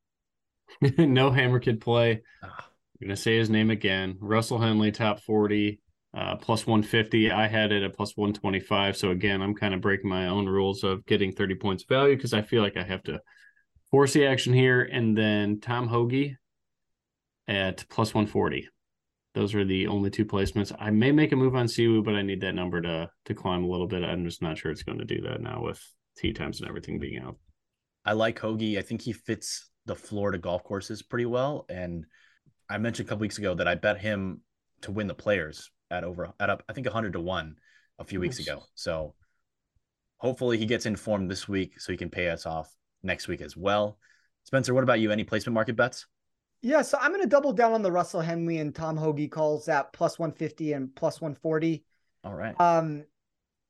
Speaker 5: no Hammer Kid play. Ah. I'm going to say his name again Russell Henley, top 40, uh, plus 150. I had it at plus 125. So again, I'm kind of breaking my own rules of getting 30 points value because I feel like I have to force the action here, and then Tom Hoge at plus 140. Those are the only two placements. I may make a move on Siwoo, but I need that number to to climb a little bit. I'm just not sure it's going to do that now with tee times and everything being out.
Speaker 3: I like Hoge. I think he fits the Florida golf courses pretty well. And I mentioned a couple weeks ago that I bet him to win the players at over at up, I think 100 to 1 a few weeks ago. So hopefully he gets informed this week so he can pay us off next week as well. Spencer, what about you? Any placement market bets?
Speaker 4: Yeah, so I'm going to double down on the Russell Henley and Tom Hoge calls at plus 150 and plus 140.
Speaker 3: All right.
Speaker 4: Um,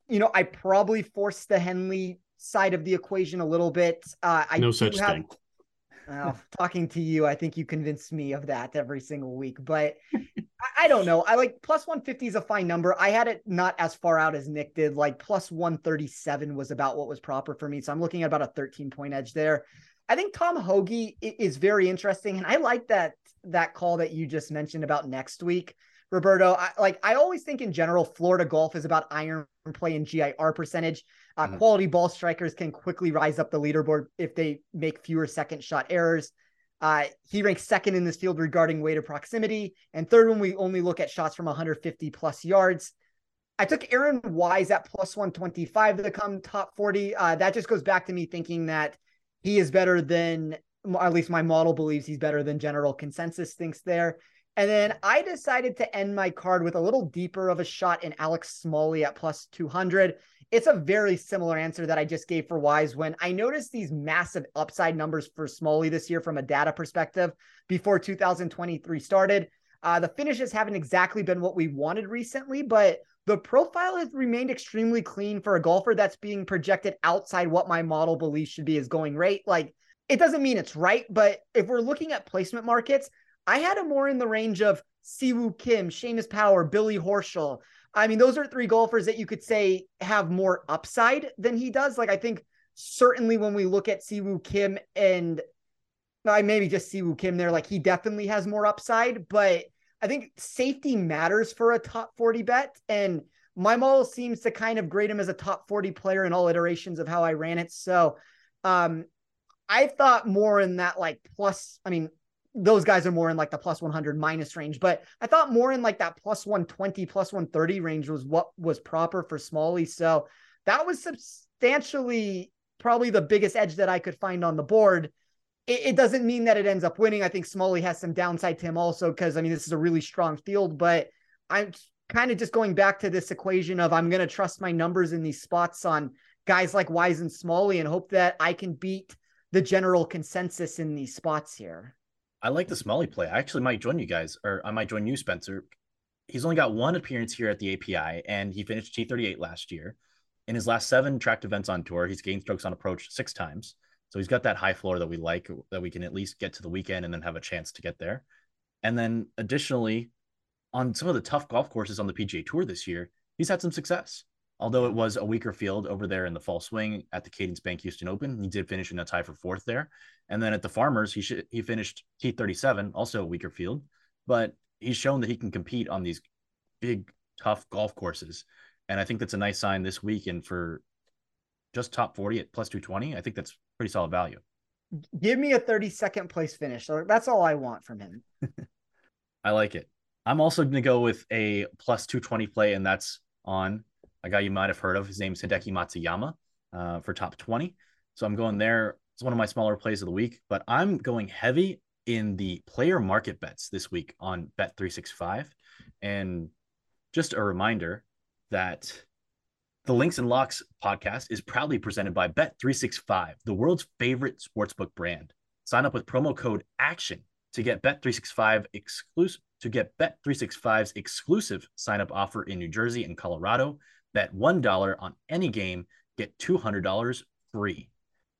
Speaker 4: you know, I probably forced the Henley side of the equation a little bit. Uh, I
Speaker 5: no such have, thing.
Speaker 4: Well, talking to you, I think you convince me of that every single week. But I, I, don't know. I like plus 150 is a fine number. I had it not as far out as Nick did. Like plus 137 was about what was proper for me. So I'm looking at about a 13 point edge there. I think Tom Hoge is very interesting. And I like that that call that you just mentioned about next week. Roberto, I, like I always think in general, Florida golf is about iron play and GIR percentage. Uh, mm-hmm. Quality ball strikers can quickly rise up the leaderboard if they make fewer second shot errors. Uh, he ranks second in this field regarding weighted proximity, and third when we only look at shots from 150 plus yards. I took Aaron Wise at plus 125 to come top 40. Uh, that just goes back to me thinking that he is better than, at least my model believes he's better than general consensus thinks there. And then I decided to end my card with a little deeper of a shot in Alex Smalley at plus 200. It's a very similar answer that I just gave for Wise when I noticed these massive upside numbers for Smalley this year from a data perspective before 2023 started. Uh, the finishes haven't exactly been what we wanted recently, but the profile has remained extremely clean for a golfer that's being projected outside what my model believes should be his going rate. Like, it doesn't mean it's right, but if we're looking at placement markets, I had him more in the range of Siwoo Kim, Seamus Power, Billy Horschel. I mean, those are three golfers that you could say have more upside than he does. Like, I think certainly when we look at Siwoo Kim and I maybe just Siwoo Kim there, like he definitely has more upside, but I think safety matters for a top 40 bet. And my model seems to kind of grade him as a top 40 player in all iterations of how I ran it. So um I thought more in that like plus, I mean, those guys are more in like the plus 100 minus range, but I thought more in like that plus 120, plus 130 range was what was proper for Smalley. So that was substantially probably the biggest edge that I could find on the board. It, it doesn't mean that it ends up winning. I think Smalley has some downside to him also because I mean this is a really strong field, but I'm kind of just going back to this equation of I'm going to trust my numbers in these spots on guys like Wise and Smalley and hope that I can beat the general consensus in these spots here.
Speaker 3: I like the Smalley play. I actually might join you guys, or I might join you, Spencer. He's only got one appearance here at the API, and he finished T38 last year. In his last seven tracked events on tour, he's gained strokes on approach six times. So he's got that high floor that we like, that we can at least get to the weekend and then have a chance to get there. And then additionally, on some of the tough golf courses on the PGA Tour this year, he's had some success. Although it was a weaker field over there in the fall swing at the Cadence Bank Houston Open, he did finish in a tie for fourth there. And then at the Farmers, he should, he finished T37, also a weaker field, but he's shown that he can compete on these big, tough golf courses. And I think that's a nice sign this week. And for just top 40 at plus 220, I think that's pretty solid value.
Speaker 4: Give me a 32nd place finish. So that's all I want from him.
Speaker 3: I like it. I'm also going to go with a plus 220 play, and that's on a guy you might have heard of. His name's Hideki Matsuyama uh, for top 20. So I'm going there. It's one of my smaller plays of the week, but I'm going heavy in the player market bets this week on Bet365. And just a reminder that the Links and Locks podcast is proudly presented by Bet365, the world's favorite sportsbook brand. Sign up with promo code ACTION to get Bet365 exclusive to get Bet365's exclusive sign up offer in New Jersey and Colorado bet $1 on any game, get $200 free.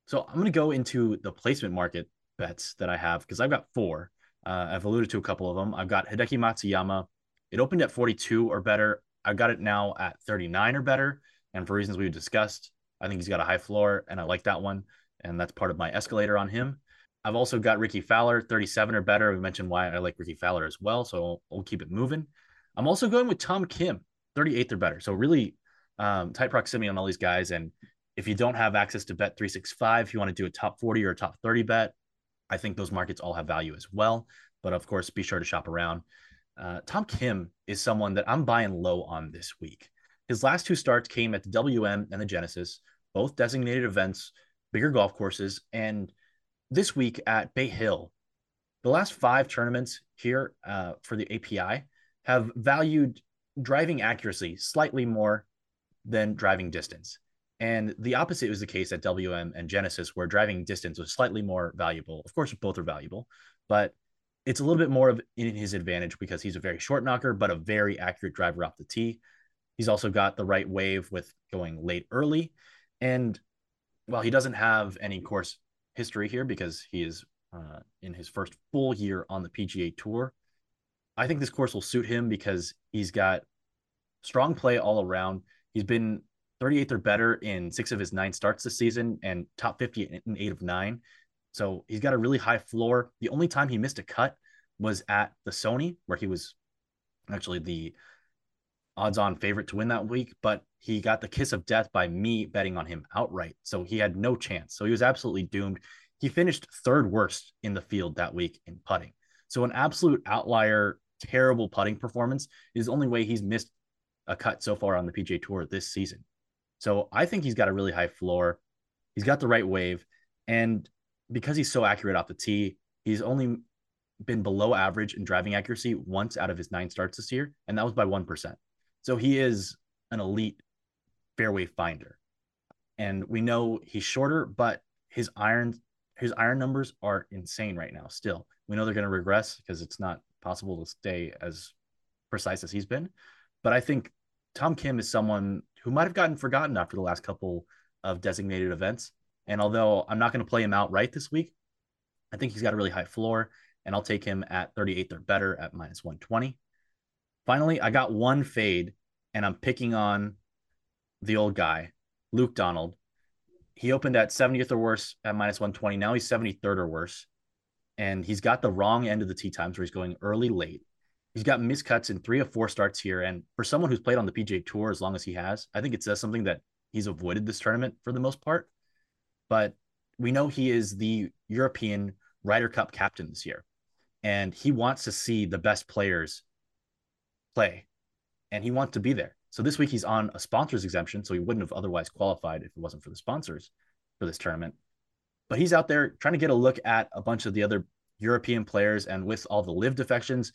Speaker 3: So I'm going to go into the placement market bets that I have because I've got four. Uh, I've alluded to a couple of them. I've got Hideki Matsuyama. It opened at 42 or better. I've got it now at 39 or better. And for reasons we've discussed, I think he's got a high floor and I like that one. And that's part of my escalator on him. I've also got Rickie Fowler, 37 or better. We mentioned why I like Rickie Fowler as well. So I'll keep it moving. I'm also going with Tom Kim, 38th or better. So really um, tight proximity on all these guys. And if you don't have access to bet 365, if you want to do a top 40 or a top 30 bet, I think those markets all have value as well. But of course, be sure to shop around. Uh, Tom Kim is someone that I'm buying low on this week. His last two starts came at the WM and the Genesis, both designated events, bigger golf courses. And this week at Bay Hill, the last five tournaments here uh, for the API have valued driving accuracy slightly more than driving distance. And the opposite was the case at WM and Genesis, where driving distance was slightly more valuable. Of course, both are valuable, but it's a little bit more of in his advantage because he's a very short knocker, but a very accurate driver off the tee. He's also got the right wave with going late early. And while he doesn't have any course history here because he is uh, in his first full year on the PGA Tour, I think this course will suit him because he's got strong play all around. He's been 38th or better in six of his nine starts this season and top 50 in eight of nine. So he's got a really high floor. The only time he missed a cut was at the Sony, where he was actually the odds on favorite to win that week, but he got the kiss of death by me betting on him outright. So he had no chance. So he was absolutely doomed. He finished third worst in the field that week in putting. So an absolute outlier, terrible putting performance is the only way he's missed a cut so far on the PGA Tour this season. So I think he's got a really high floor. He's got the right wave. And because he's so accurate off the tee, he's only been below average in driving accuracy once out of his nine starts this year, and that was by 1%. So he is an elite fairway finder. And we know he's shorter, but his iron his iron numbers are insane right now still. We know they're going to regress because it's not possible to stay as precise as he's been. But I think Tom Kim is someone who might have gotten forgotten after the last couple of designated events. And although I'm not going to play him outright this week, I think he's got a really high floor, and I'll take him at 38th or better at minus 120. Finally, I got one fade, and I'm picking on the old guy, Luke Donald. He opened at 70th or worse at minus 120. Now he's 73rd or worse. And he's got the wrong end of the tee times where he's going early, late. He's got miscuts in three of four starts here. And for someone who's played on the PGA Tour as long as he has, I think it says something that he's avoided this tournament for the most part. But we know he is the European Ryder Cup captain this year. and he wants to see the best players play and he wants to be there. So this week he's on a sponsors exemption, so he wouldn't have otherwise qualified if it wasn't for the sponsors for this tournament. But he's out there trying to get a look at a bunch of the other European players, and with all the LIV defections,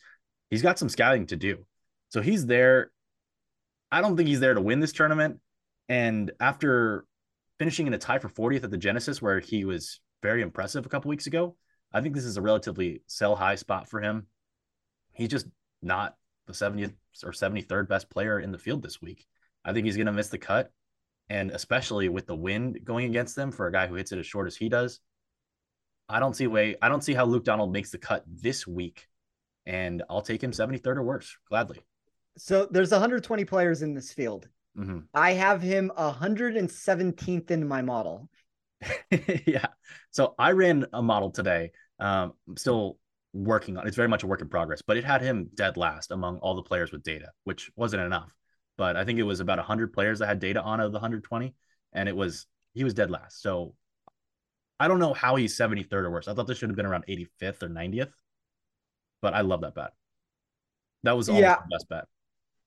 Speaker 3: he's got some scouting to do. So he's there. I don't think he's there to win this tournament. And after finishing in a tie for 40th at the Genesis, where he was very impressive a couple weeks ago, I think this is a relatively sell high spot for him. He's just not the 70th or 73rd best player in the field this week. I think he's going to miss the cut. And especially with the wind going against them for a guy who hits it as short as he does, I don't see way. I don't see how Luke Donald makes the cut this week. And I'll take him 73rd or worse gladly.
Speaker 4: So there's 120 players in this field.
Speaker 3: Mm-hmm.
Speaker 4: I have him 117th in my model.
Speaker 3: yeah. So I ran a model today. Um, I'm still working on. It's very much a work in progress, but it had him dead last among all the players with data, which wasn't enough. But I think it was about 100 players that had data on of the 120, and it was he was dead last. So I don't know how he's 73rd or worse. I thought this should have been around 85th or 90th, but I love that bet. That was almost
Speaker 4: Yeah.
Speaker 3: the best bet.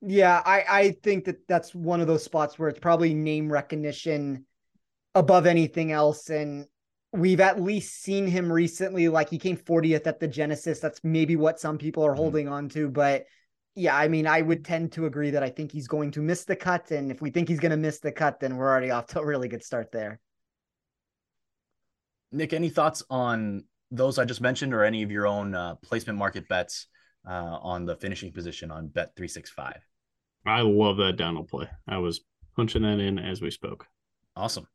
Speaker 4: Yeah, I, I think that that's one of those spots where it's probably name recognition above anything else. And we've at least seen him recently. Like he came 40th at the Genesis. That's maybe what some people are
Speaker 3: Mhm.
Speaker 4: holding on to. But yeah, I mean, I would tend to agree that I think he's going to miss the cut. And if we think he's going to miss the cut, then we're already off to a really good start there.
Speaker 3: Nick, any thoughts on those I just mentioned, or any of your own uh, placement market bets uh, on the finishing position on Bet three six five?
Speaker 5: I love that Donald play. I was punching that in as we spoke.
Speaker 3: Awesome.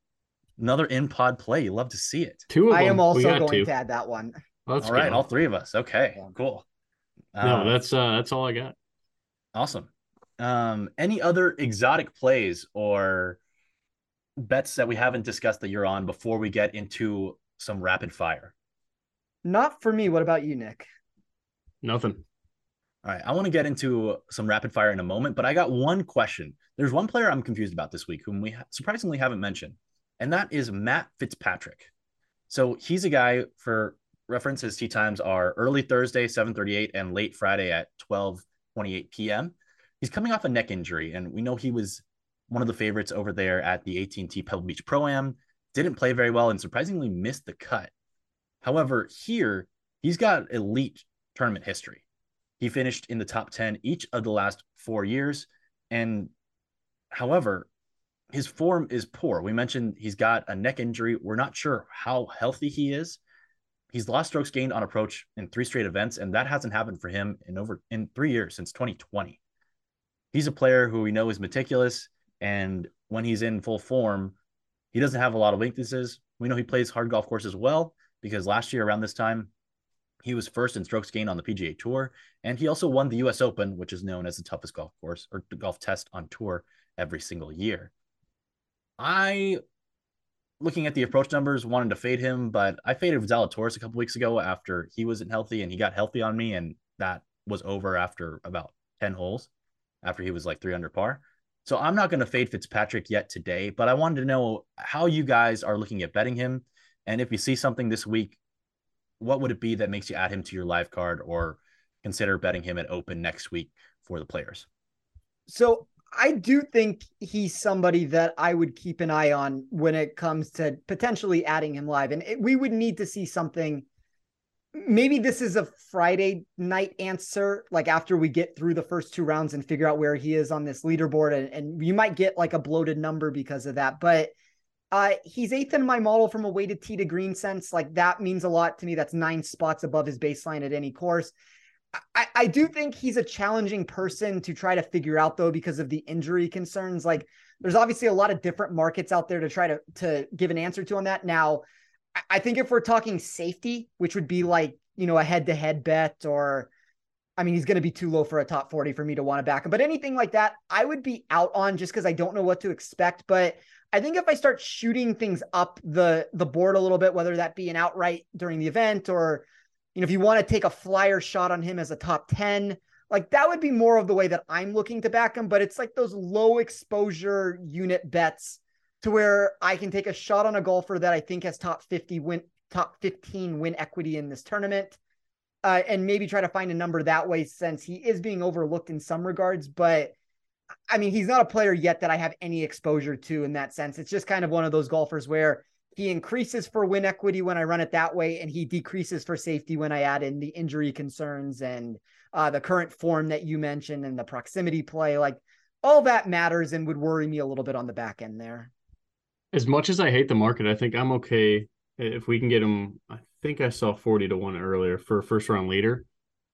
Speaker 3: Another in pod play. You love to see it.
Speaker 5: Two of
Speaker 4: I
Speaker 5: them.
Speaker 4: am also going
Speaker 5: two.
Speaker 4: to add that one.
Speaker 5: Let's
Speaker 3: all right,
Speaker 5: go.
Speaker 3: all three of us. Okay,
Speaker 4: Yeah.
Speaker 3: cool.
Speaker 5: no,
Speaker 3: Um,
Speaker 5: that's uh that's all I got.
Speaker 3: awesome. Um, any other exotic plays or bets that we haven't discussed that you're on before we get into some rapid fire?
Speaker 4: Not for me. What about you, Nick?
Speaker 5: Nothing.
Speaker 3: All right, I want to get into some rapid fire in a moment, but I got one question. There's one player I'm confused about this week whom we surprisingly haven't mentioned, and that is Matt Fitzpatrick. So he's a guy for reference. His tee times are early Thursday, 7:38, and late Friday at 12:28 p.m. He's coming off a neck injury, and we know he was one of the favorites over there at the AT&T Pebble Beach Pro Am. Didn't play very well and surprisingly missed the cut. However, here he's got elite tournament history. He finished in the top 10 each of the last four years. And however, his form is poor. We mentioned he's got a neck injury. We're not sure how healthy he is. He's lost strokes gained on approach in three straight events, and that hasn't happened for him in over in three years since 2020. He's a player who we know is meticulous, and when he's in full form, he doesn't have a lot of weaknesses. We know he plays hard golf courses well because last year around this time, he was first in strokes gained on the PGA Tour, and he also won the U.S. Open, which is known as the toughest golf course or golf test on tour every single year. I, looking at the approach numbers, wanted to fade him, but I faded Zalatoris a couple weeks ago after he wasn't healthy, and he got healthy on me, and that was over after about ten holes, after he was like three under par. So I'm not going to fade Fitzpatrick yet today, but I wanted to know how you guys are looking at betting him, and if you see something this week what would it be that makes you add him to your live card or consider betting him at open next week for the players?
Speaker 4: So I do think he's somebody that I would keep an eye on when it comes to potentially adding him live. And it, we would need to see something. Maybe this is a Friday night answer, like after we get through the first two rounds and figure out where he is on this leaderboard. And, and you might get like a bloated number because of that. But uh, he's eighth in my model from a weighted tee to green sense. Like that means a lot to me. That's nine spots above his baseline at any course. I, I do think he's a challenging person to try to figure out though because of the injury concerns. Like there's obviously a lot of different markets out there to try to to give an answer to on that. Now, I, think if we're talking safety, which would be like, you know, a head-to-head bet or I mean, he's going to be too low for a top 40 for me to want to back him. But anything like that, I would be out on just because I don't know what to expect. But I think if I start shooting things up the the board a little bit, whether that be an outright during the event or you know, if you want to take a flyer shot on him as a top 10, like that would be more of the way that I'm looking to back him. But it's like those low exposure unit bets to where I can take a shot on a golfer that I think has top 50 win, top 15 win equity in this tournament. uh, and maybe try to find a number that way since he is being overlooked in some regards. But I mean, he's not a player yet that I have any exposure to in that sense. It's just kind of one of those golfers where he increases for win equity when I run it that way, and he decreases for safety when I add in the injury concerns and uh, the current form that you mentioned and the proximity play. Like all that matters and would worry me a little bit on the back end there.
Speaker 5: As much as I hate the market, I think I'm okay if we can get him. I think I saw 40 to 1 earlier for first round leader.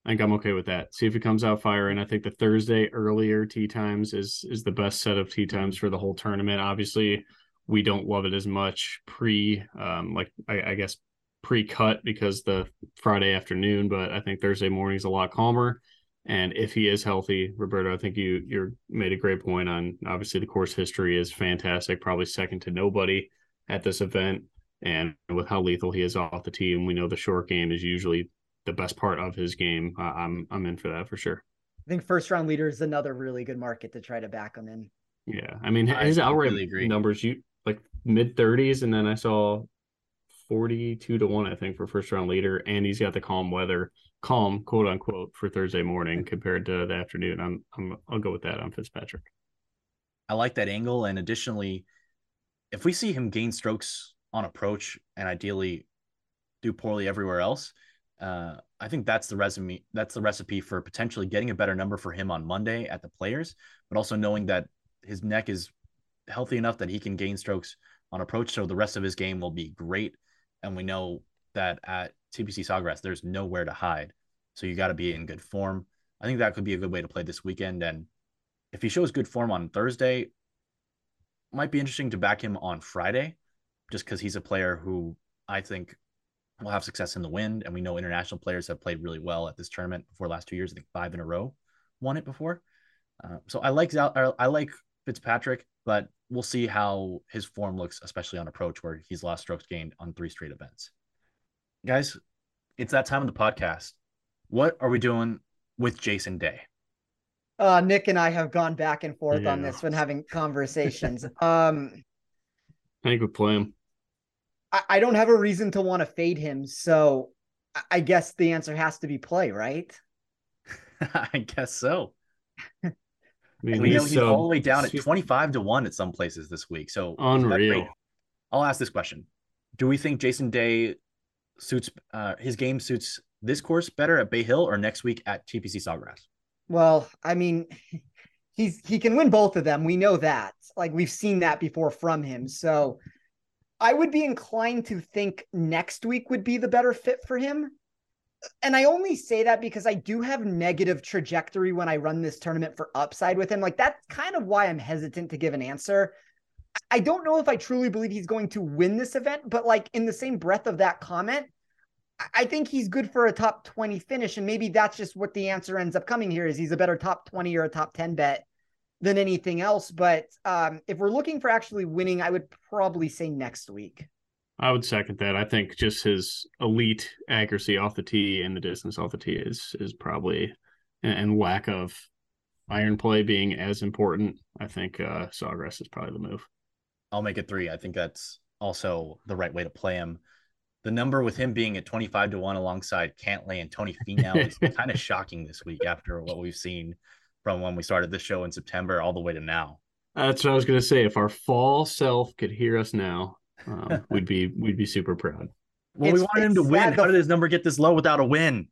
Speaker 5: I think I'm okay with that. See if he comes out firing. I think the Thursday earlier tee times is is the best set of tee times for the whole tournament. Obviously, we don't love it as much pre, um, like I, I guess pre cut because the Friday afternoon, but I think Thursday morning is a lot calmer. And if he is healthy, Roberto, I think you you made a great point on. Obviously, the course history is fantastic, probably second to nobody at this event. And with how lethal he is off the tee, and we know the short game is usually the best part of his game. Uh, I'm I'm in for that for sure.
Speaker 4: I think first round leader is another really good market to try to back him in.
Speaker 5: Yeah, I mean his I outright agree. numbers you like mid 30s, and then I saw 42 to one I think for first round leader, and he's got the calm weather, calm quote unquote for Thursday morning compared to the afternoon. I'm I'm I'll go with that on Fitzpatrick.
Speaker 3: I like that angle, and additionally, if we see him gain strokes on approach and ideally do poorly everywhere else, uh, I think that's the resume. That's the recipe for potentially getting a better number for him on Monday at the Players, but also knowing that his neck is healthy enough that he can gain strokes on approach, so the rest of his game will be great. And we know that at TPC Sawgrass, there's nowhere to hide, so you got to be in good form. I think that could be a good way to play this weekend. And if he shows good form on Thursday, might be interesting to back him on Friday, just because he's a player who I think will have success in the wind. And we know international players have played really well at this tournament before last two years. I think five in a row won it before. Uh, so I like I like Fitzpatrick, but we'll see how his form looks, especially on approach, where he's lost strokes gained on three straight events. Guys, it's that time of the podcast. What are we doing with Jason Day?
Speaker 4: Uh, Nick and I have gone back and forth yeah. on this when having conversations. um,
Speaker 5: I think we play him.
Speaker 4: I, I don't have a reason to want to fade him. So I guess the answer has to be play, right?
Speaker 3: I guess so. I mean, we know he's all the way down at 25 to 1 at some places this week. So
Speaker 5: unreal.
Speaker 3: I'll ask this question. Do we think Jason Day suits uh, his game suits this course better at Bay Hill or next week at TPC Sawgrass?
Speaker 4: Well, I mean, he's he can win both of them. We know that. Like we've seen that before from him. So I would be inclined to think next week would be the better fit for him. And I only say that because I do have negative trajectory when I run this tournament for upside with him. Like that's kind of why I'm hesitant to give an answer. I don't know if I truly believe he's going to win this event, but like in the same breath of that comment, I think he's good for a top 20 finish. And maybe that's just what the answer ends up coming here is he's a better top 20 or a top 10 bet than anything else. But um, if we're looking for actually winning, I would probably say next week.
Speaker 5: I would second that. I think just his elite accuracy off the tee and the distance off the tee is is probably and lack of iron play being as important. I think uh, Sawgrass is probably the move.
Speaker 3: I'll make it three. I think that's also the right way to play him. The number with him being at 25 to 1 alongside Cantlay and Tony Finau is kind of shocking this week after what we've seen from when we started this show in September all the way to now.
Speaker 5: That's what I was going to say. If our fall self could hear us now, um, we'd be we'd be super proud.
Speaker 3: Well, it's, we wanted him to win. How did his number get this low without a win?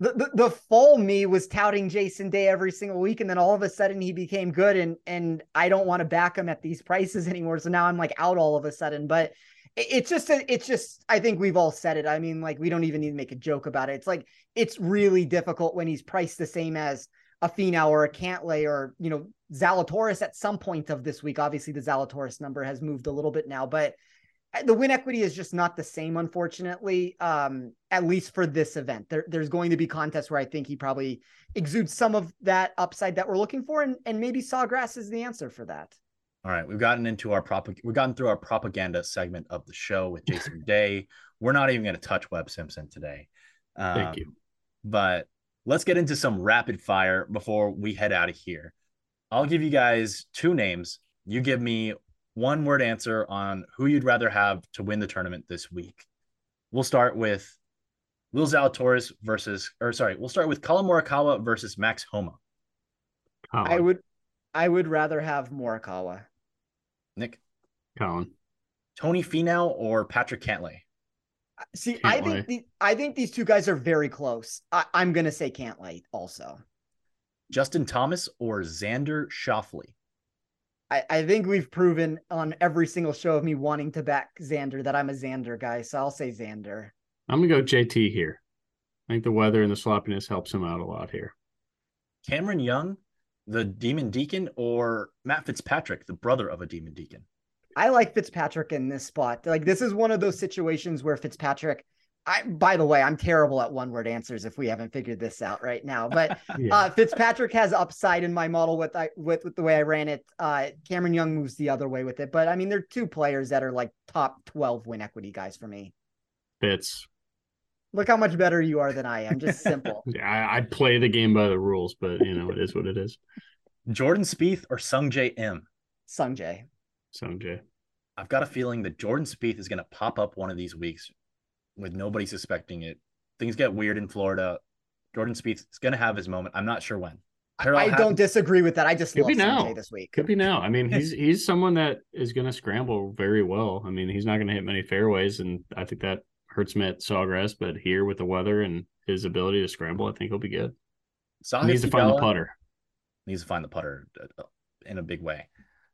Speaker 4: The, the, the fall me was touting Jason Day every single week, and then all of a sudden he became good, and and I don't want to back him at these prices anymore. So now I'm like out all of a sudden. But it's just it's just I think we've all said it. I mean, like we don't even need to make a joke about it. It's like it's really difficult when he's priced the same as a Finau or a Cantlay or, you know, Zalatoris at some point of this week. Obviously, the Zalatoris number has moved a little bit now, but the win equity is just not the same, unfortunately, um, at least for this event. There, there's going to be contests where I think he probably exudes some of that upside that we're looking for, and, and maybe Sawgrass is the answer for that.
Speaker 3: All right, we've gotten into our prop, we've gotten through our propaganda segment of the show with Jason Day. We're not even going to touch Webb Simpson today.
Speaker 5: Um, Thank you.
Speaker 3: But let's get into some rapid fire before we head out of here. I'll give you guys two names. You give me one word answer on who you'd rather have to win the tournament this week. We'll start with Will Zalatoris versus, or sorry, we'll start with Collin Morikawa versus Max Homa.
Speaker 5: Collin.
Speaker 4: I would I would rather have Morikawa.
Speaker 3: Nick,
Speaker 5: Collin.
Speaker 3: Tony Finau or Patrick Cantlay?
Speaker 4: Uh, see,
Speaker 5: Can't
Speaker 4: I think
Speaker 5: wait.
Speaker 4: the, I think these two guys are very close. I, I'm gonna say Cantlay also.
Speaker 3: Justin Thomas or Xander Schauffele?
Speaker 4: I, I think we've proven on every single show of me wanting to back Xander that I'm a Xander guy, so I'll say Xander.
Speaker 5: I'm gonna go JT here. I think the weather and the sloppiness helps him out a lot here.
Speaker 3: Cameron Young, the Demon Deacon, or Matt Fitzpatrick, the brother of a Demon Deacon?
Speaker 4: I like Fitzpatrick in this spot. Like this is one of those situations where Fitzpatrick. I by the way, I'm terrible at one word answers if we haven't figured this out right now. But
Speaker 5: Yeah.
Speaker 4: uh, Fitzpatrick has upside in my model with I with, with the way I ran it. Uh, Cameron Young moves the other way with it. But I mean, they're two players that are like top 12 win equity guys for me.
Speaker 5: Fitz.
Speaker 4: Look how much better you are than I am. Just simple.
Speaker 5: Yeah, I, I play the game by the rules, but you know it is what it is.
Speaker 3: Jordan Spieth or Sungjae Im?
Speaker 4: Sungjae.
Speaker 5: Sanjay.
Speaker 3: I've got a feeling that Jordan Spieth is going to pop up one of these weeks with nobody suspecting it. Things get weird in Florida. Jordan Spieth is going to have his moment. I'm not sure when. Here
Speaker 4: I
Speaker 3: I'll
Speaker 4: don't disagree with that. I just
Speaker 5: Could
Speaker 4: love
Speaker 5: be now.
Speaker 4: Sungjae this week.
Speaker 5: Could be now. I mean, he's he's someone that is going to scramble very well. I mean, he's not going to hit many fairways, and I think that hurts him at Sawgrass. But here with the weather and his ability to scramble, I think he'll be good. He
Speaker 3: Sahith
Speaker 5: needs to find the
Speaker 3: Theegala-
Speaker 5: putter.
Speaker 3: Needs to find the putter uh, in a big way.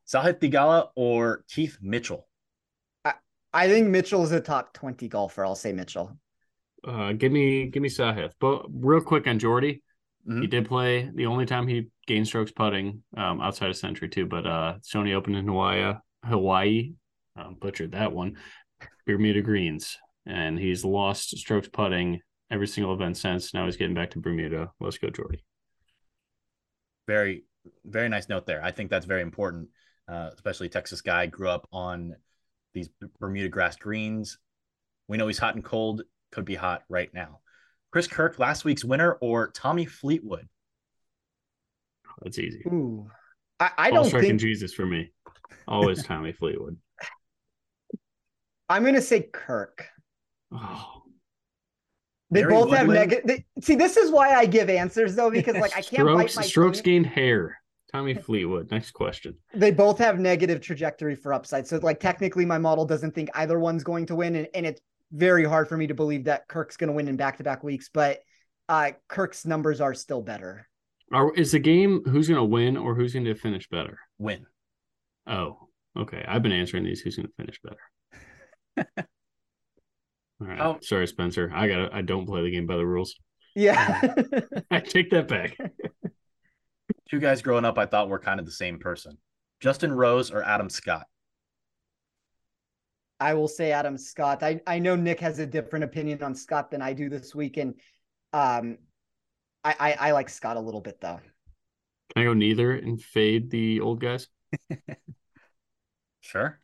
Speaker 3: Sahith Theegala or Keith Mitchell?
Speaker 4: I think Mitchell is a top 20 golfer. I'll say Mitchell.
Speaker 5: Uh, give me give me Sahith. But real quick on Jordy,
Speaker 3: Mhm.
Speaker 5: he did play the only time he gained strokes putting um, outside of Sentry too. But uh, Sony Open in Hawaii, Hawaii, um, butchered that one. Bermuda Greens, and he's lost strokes putting every single event since. Now he's getting back to Bermuda. Let's go, Jordy.
Speaker 3: Very, very nice note there. I think that's very important, uh, especially Texas guy grew up on these Bermuda grass greens. We know he's hot and cold. Could be hot right now. Chris Kirk, last week's winner, or Tommy Fleetwood?
Speaker 5: That's easy.
Speaker 4: Ooh. I, I don't
Speaker 5: striking
Speaker 4: think
Speaker 5: Jesus for me. Always Tommy Fleetwood.
Speaker 4: I'm going to say Kirk.
Speaker 5: Oh,
Speaker 4: They
Speaker 3: Barry
Speaker 4: both have negative. See, this is why I give answers though, because like I can't bite
Speaker 5: strokes
Speaker 4: my
Speaker 5: strokes
Speaker 4: tongue.
Speaker 5: gained hair. Tommy Fleetwood. Next question.
Speaker 4: They both have negative trajectory for upside. So like technically my model doesn't think either one's going to win. And, and it's very hard for me to believe that Kirk's going to win in back-to-back weeks, but uh Kirk's numbers are still better.
Speaker 5: Are, is the game who's going to win or who's going to finish better?
Speaker 3: Win.
Speaker 5: Oh, okay. I've been answering these. Who's going to finish better? All right.
Speaker 3: Oh.
Speaker 5: Sorry, Spencer. I got. to I don't play the game by the rules.
Speaker 4: Yeah.
Speaker 5: I take that back.
Speaker 3: Two guys growing up, I thought we were kind of the same person. Justin Rose or Adam Scott?
Speaker 4: I will say Adam Scott. I, I know Nick has a different opinion on Scott than I do this week. And um I, I, I like Scott a little bit though.
Speaker 5: Can I go neither and fade the old guys?
Speaker 3: Sure.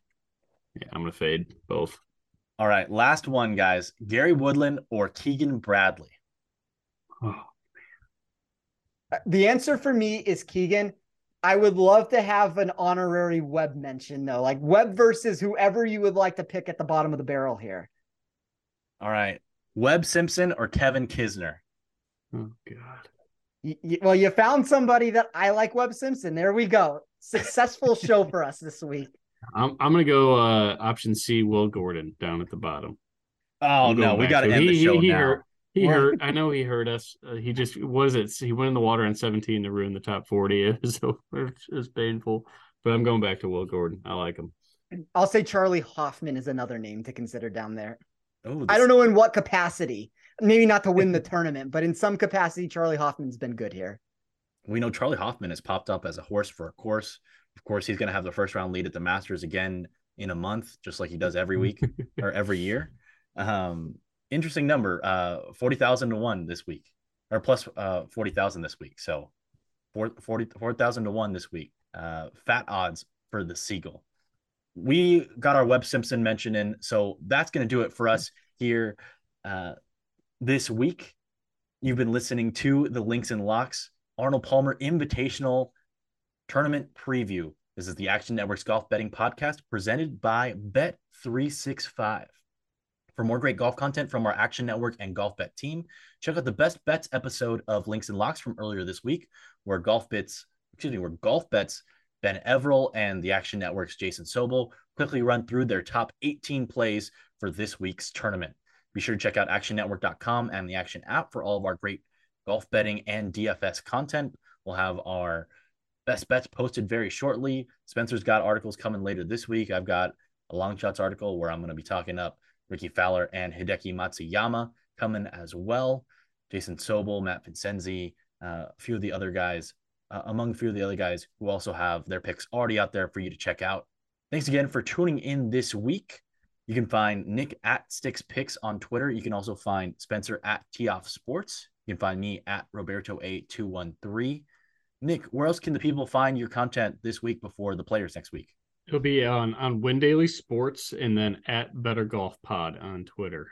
Speaker 5: Yeah, I'm going to fade both.
Speaker 3: All right. Last one, guys. Gary Woodland or Keegan Bradley?
Speaker 5: Oh,
Speaker 4: The answer for me is Keegan. I would love to have an honorary Webb mention though, like Webb versus whoever you would like to pick at the bottom of the barrel here.
Speaker 3: All right. Webb Simpson or Kevin Kisner?
Speaker 5: oh God.
Speaker 4: Y- y- well, you found somebody that I like Webb Simpson. There we go. Successful show for us this week.
Speaker 5: I'm I'm gonna go uh option C. Will Gordon down at the bottom.
Speaker 3: Oh, no. We got to
Speaker 5: to-
Speaker 3: end the show
Speaker 5: he
Speaker 3: now.
Speaker 5: hurt. He
Speaker 4: Well-
Speaker 5: hurt. I know he hurt us. Uh, he just was it. He went in the water on 17 to ruin the top 40. It was so it was painful. But I'm going back to Will Gordon. I like him.
Speaker 4: I'll say Charley Hoffman is another name to consider down there.
Speaker 3: Oh,
Speaker 4: I don't know in what capacity. Maybe not to win the tournament, but in some capacity, Charley Hoffman's been good here.
Speaker 3: We know Charley Hoffman has popped up as a horse for a course. Of course, he's going to have the first round lead at the Masters again in a month, just like he does every week or every year. Um, interesting number, uh, 40,000 to one this week or plus, uh, 40,000 this week. So 4 40 4,000 to one this week. Uh, fat odds for the Seagull. We got our Webb Simpson mention in. So that's going to do it for us here, uh, this week. You've been listening to the Links and Locks Arnold Palmer Invitational Tournament Preview. This is the Action Network's golf betting podcast presented by Bet365. For more great golf content from our Action Network and Golf Bet team, check out the Best Bets episode of Links and Locks from earlier this week, where Golf Bits, excuse me, where Golf Bets Ben Everill and the Action Network's Jason Sobel quickly run through their top 18 plays for this week's tournament. Be sure to check out actionnetwork.com and the Action app for all of our great golf betting and DFS content. We'll have our best bets posted very shortly. Spencer's got articles coming later this week. I've got a long shots article where I'm going to be talking up Rickie Fowler and Hideki Matsuyama coming as well. Jason Sobel, Matt Vincenzi, uh, a few of the other guys, uh, among a few of the other guys who also have their picks already out there for you to check out. Thanks again for tuning in this week. You can find Nick at Sticks Picks on Twitter. You can also find Spencer at Tee Off Sports. You can find me at Roberto A213. Nick, where else can the people find your content this week before the players next week?
Speaker 5: It'll be on on Win Daily Sports and then at Better Golf Pod on Twitter.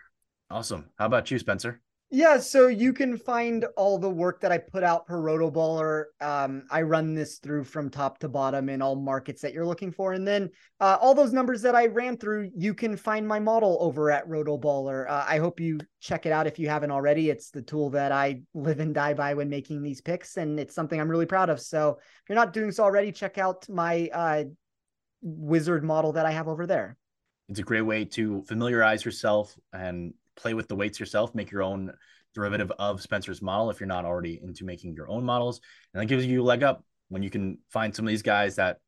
Speaker 3: Awesome. How about you, Spencer?
Speaker 4: Yeah, so you can find all the work that I put out per Rotoballer. Um, I run this through from top to bottom in all markets that you're looking for, and then uh, all those numbers that I ran through, you can find my model over at Rotoballer. Uh, I hope you check it out if you haven't already. It's the tool that I live and die by when making these picks, and it's something I'm really proud of. So if you're not doing so already, check out my uh, wizard model that I have over there.
Speaker 3: It's a great way to familiarize yourself and play with the weights yourself, make your own derivative of Spencer's model if you're not already into making your own models. And that gives you a leg up when you can find some of these guys that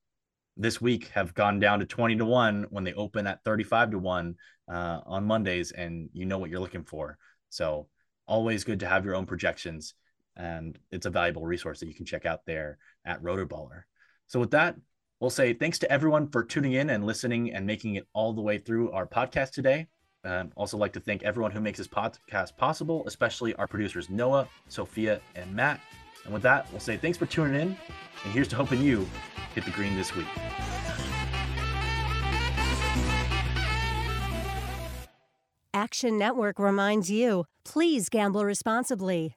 Speaker 3: this week have gone down to 20 to 1 when they open at 35 to 1 uh, on Mondays and you know what you're looking for. So always good to have your own projections and it's a valuable resource that you can check out there at Rotoballer. So with that, we'll say thanks to everyone for tuning in and listening and making it all the way through our podcast today. Um, also, like to thank everyone who makes this podcast possible, especially our producers Noah, Sophia, and Matt. And with that, we'll say thanks for tuning in, and here's to hoping you hit the green this week.
Speaker 7: Action Network reminds you please gamble responsibly.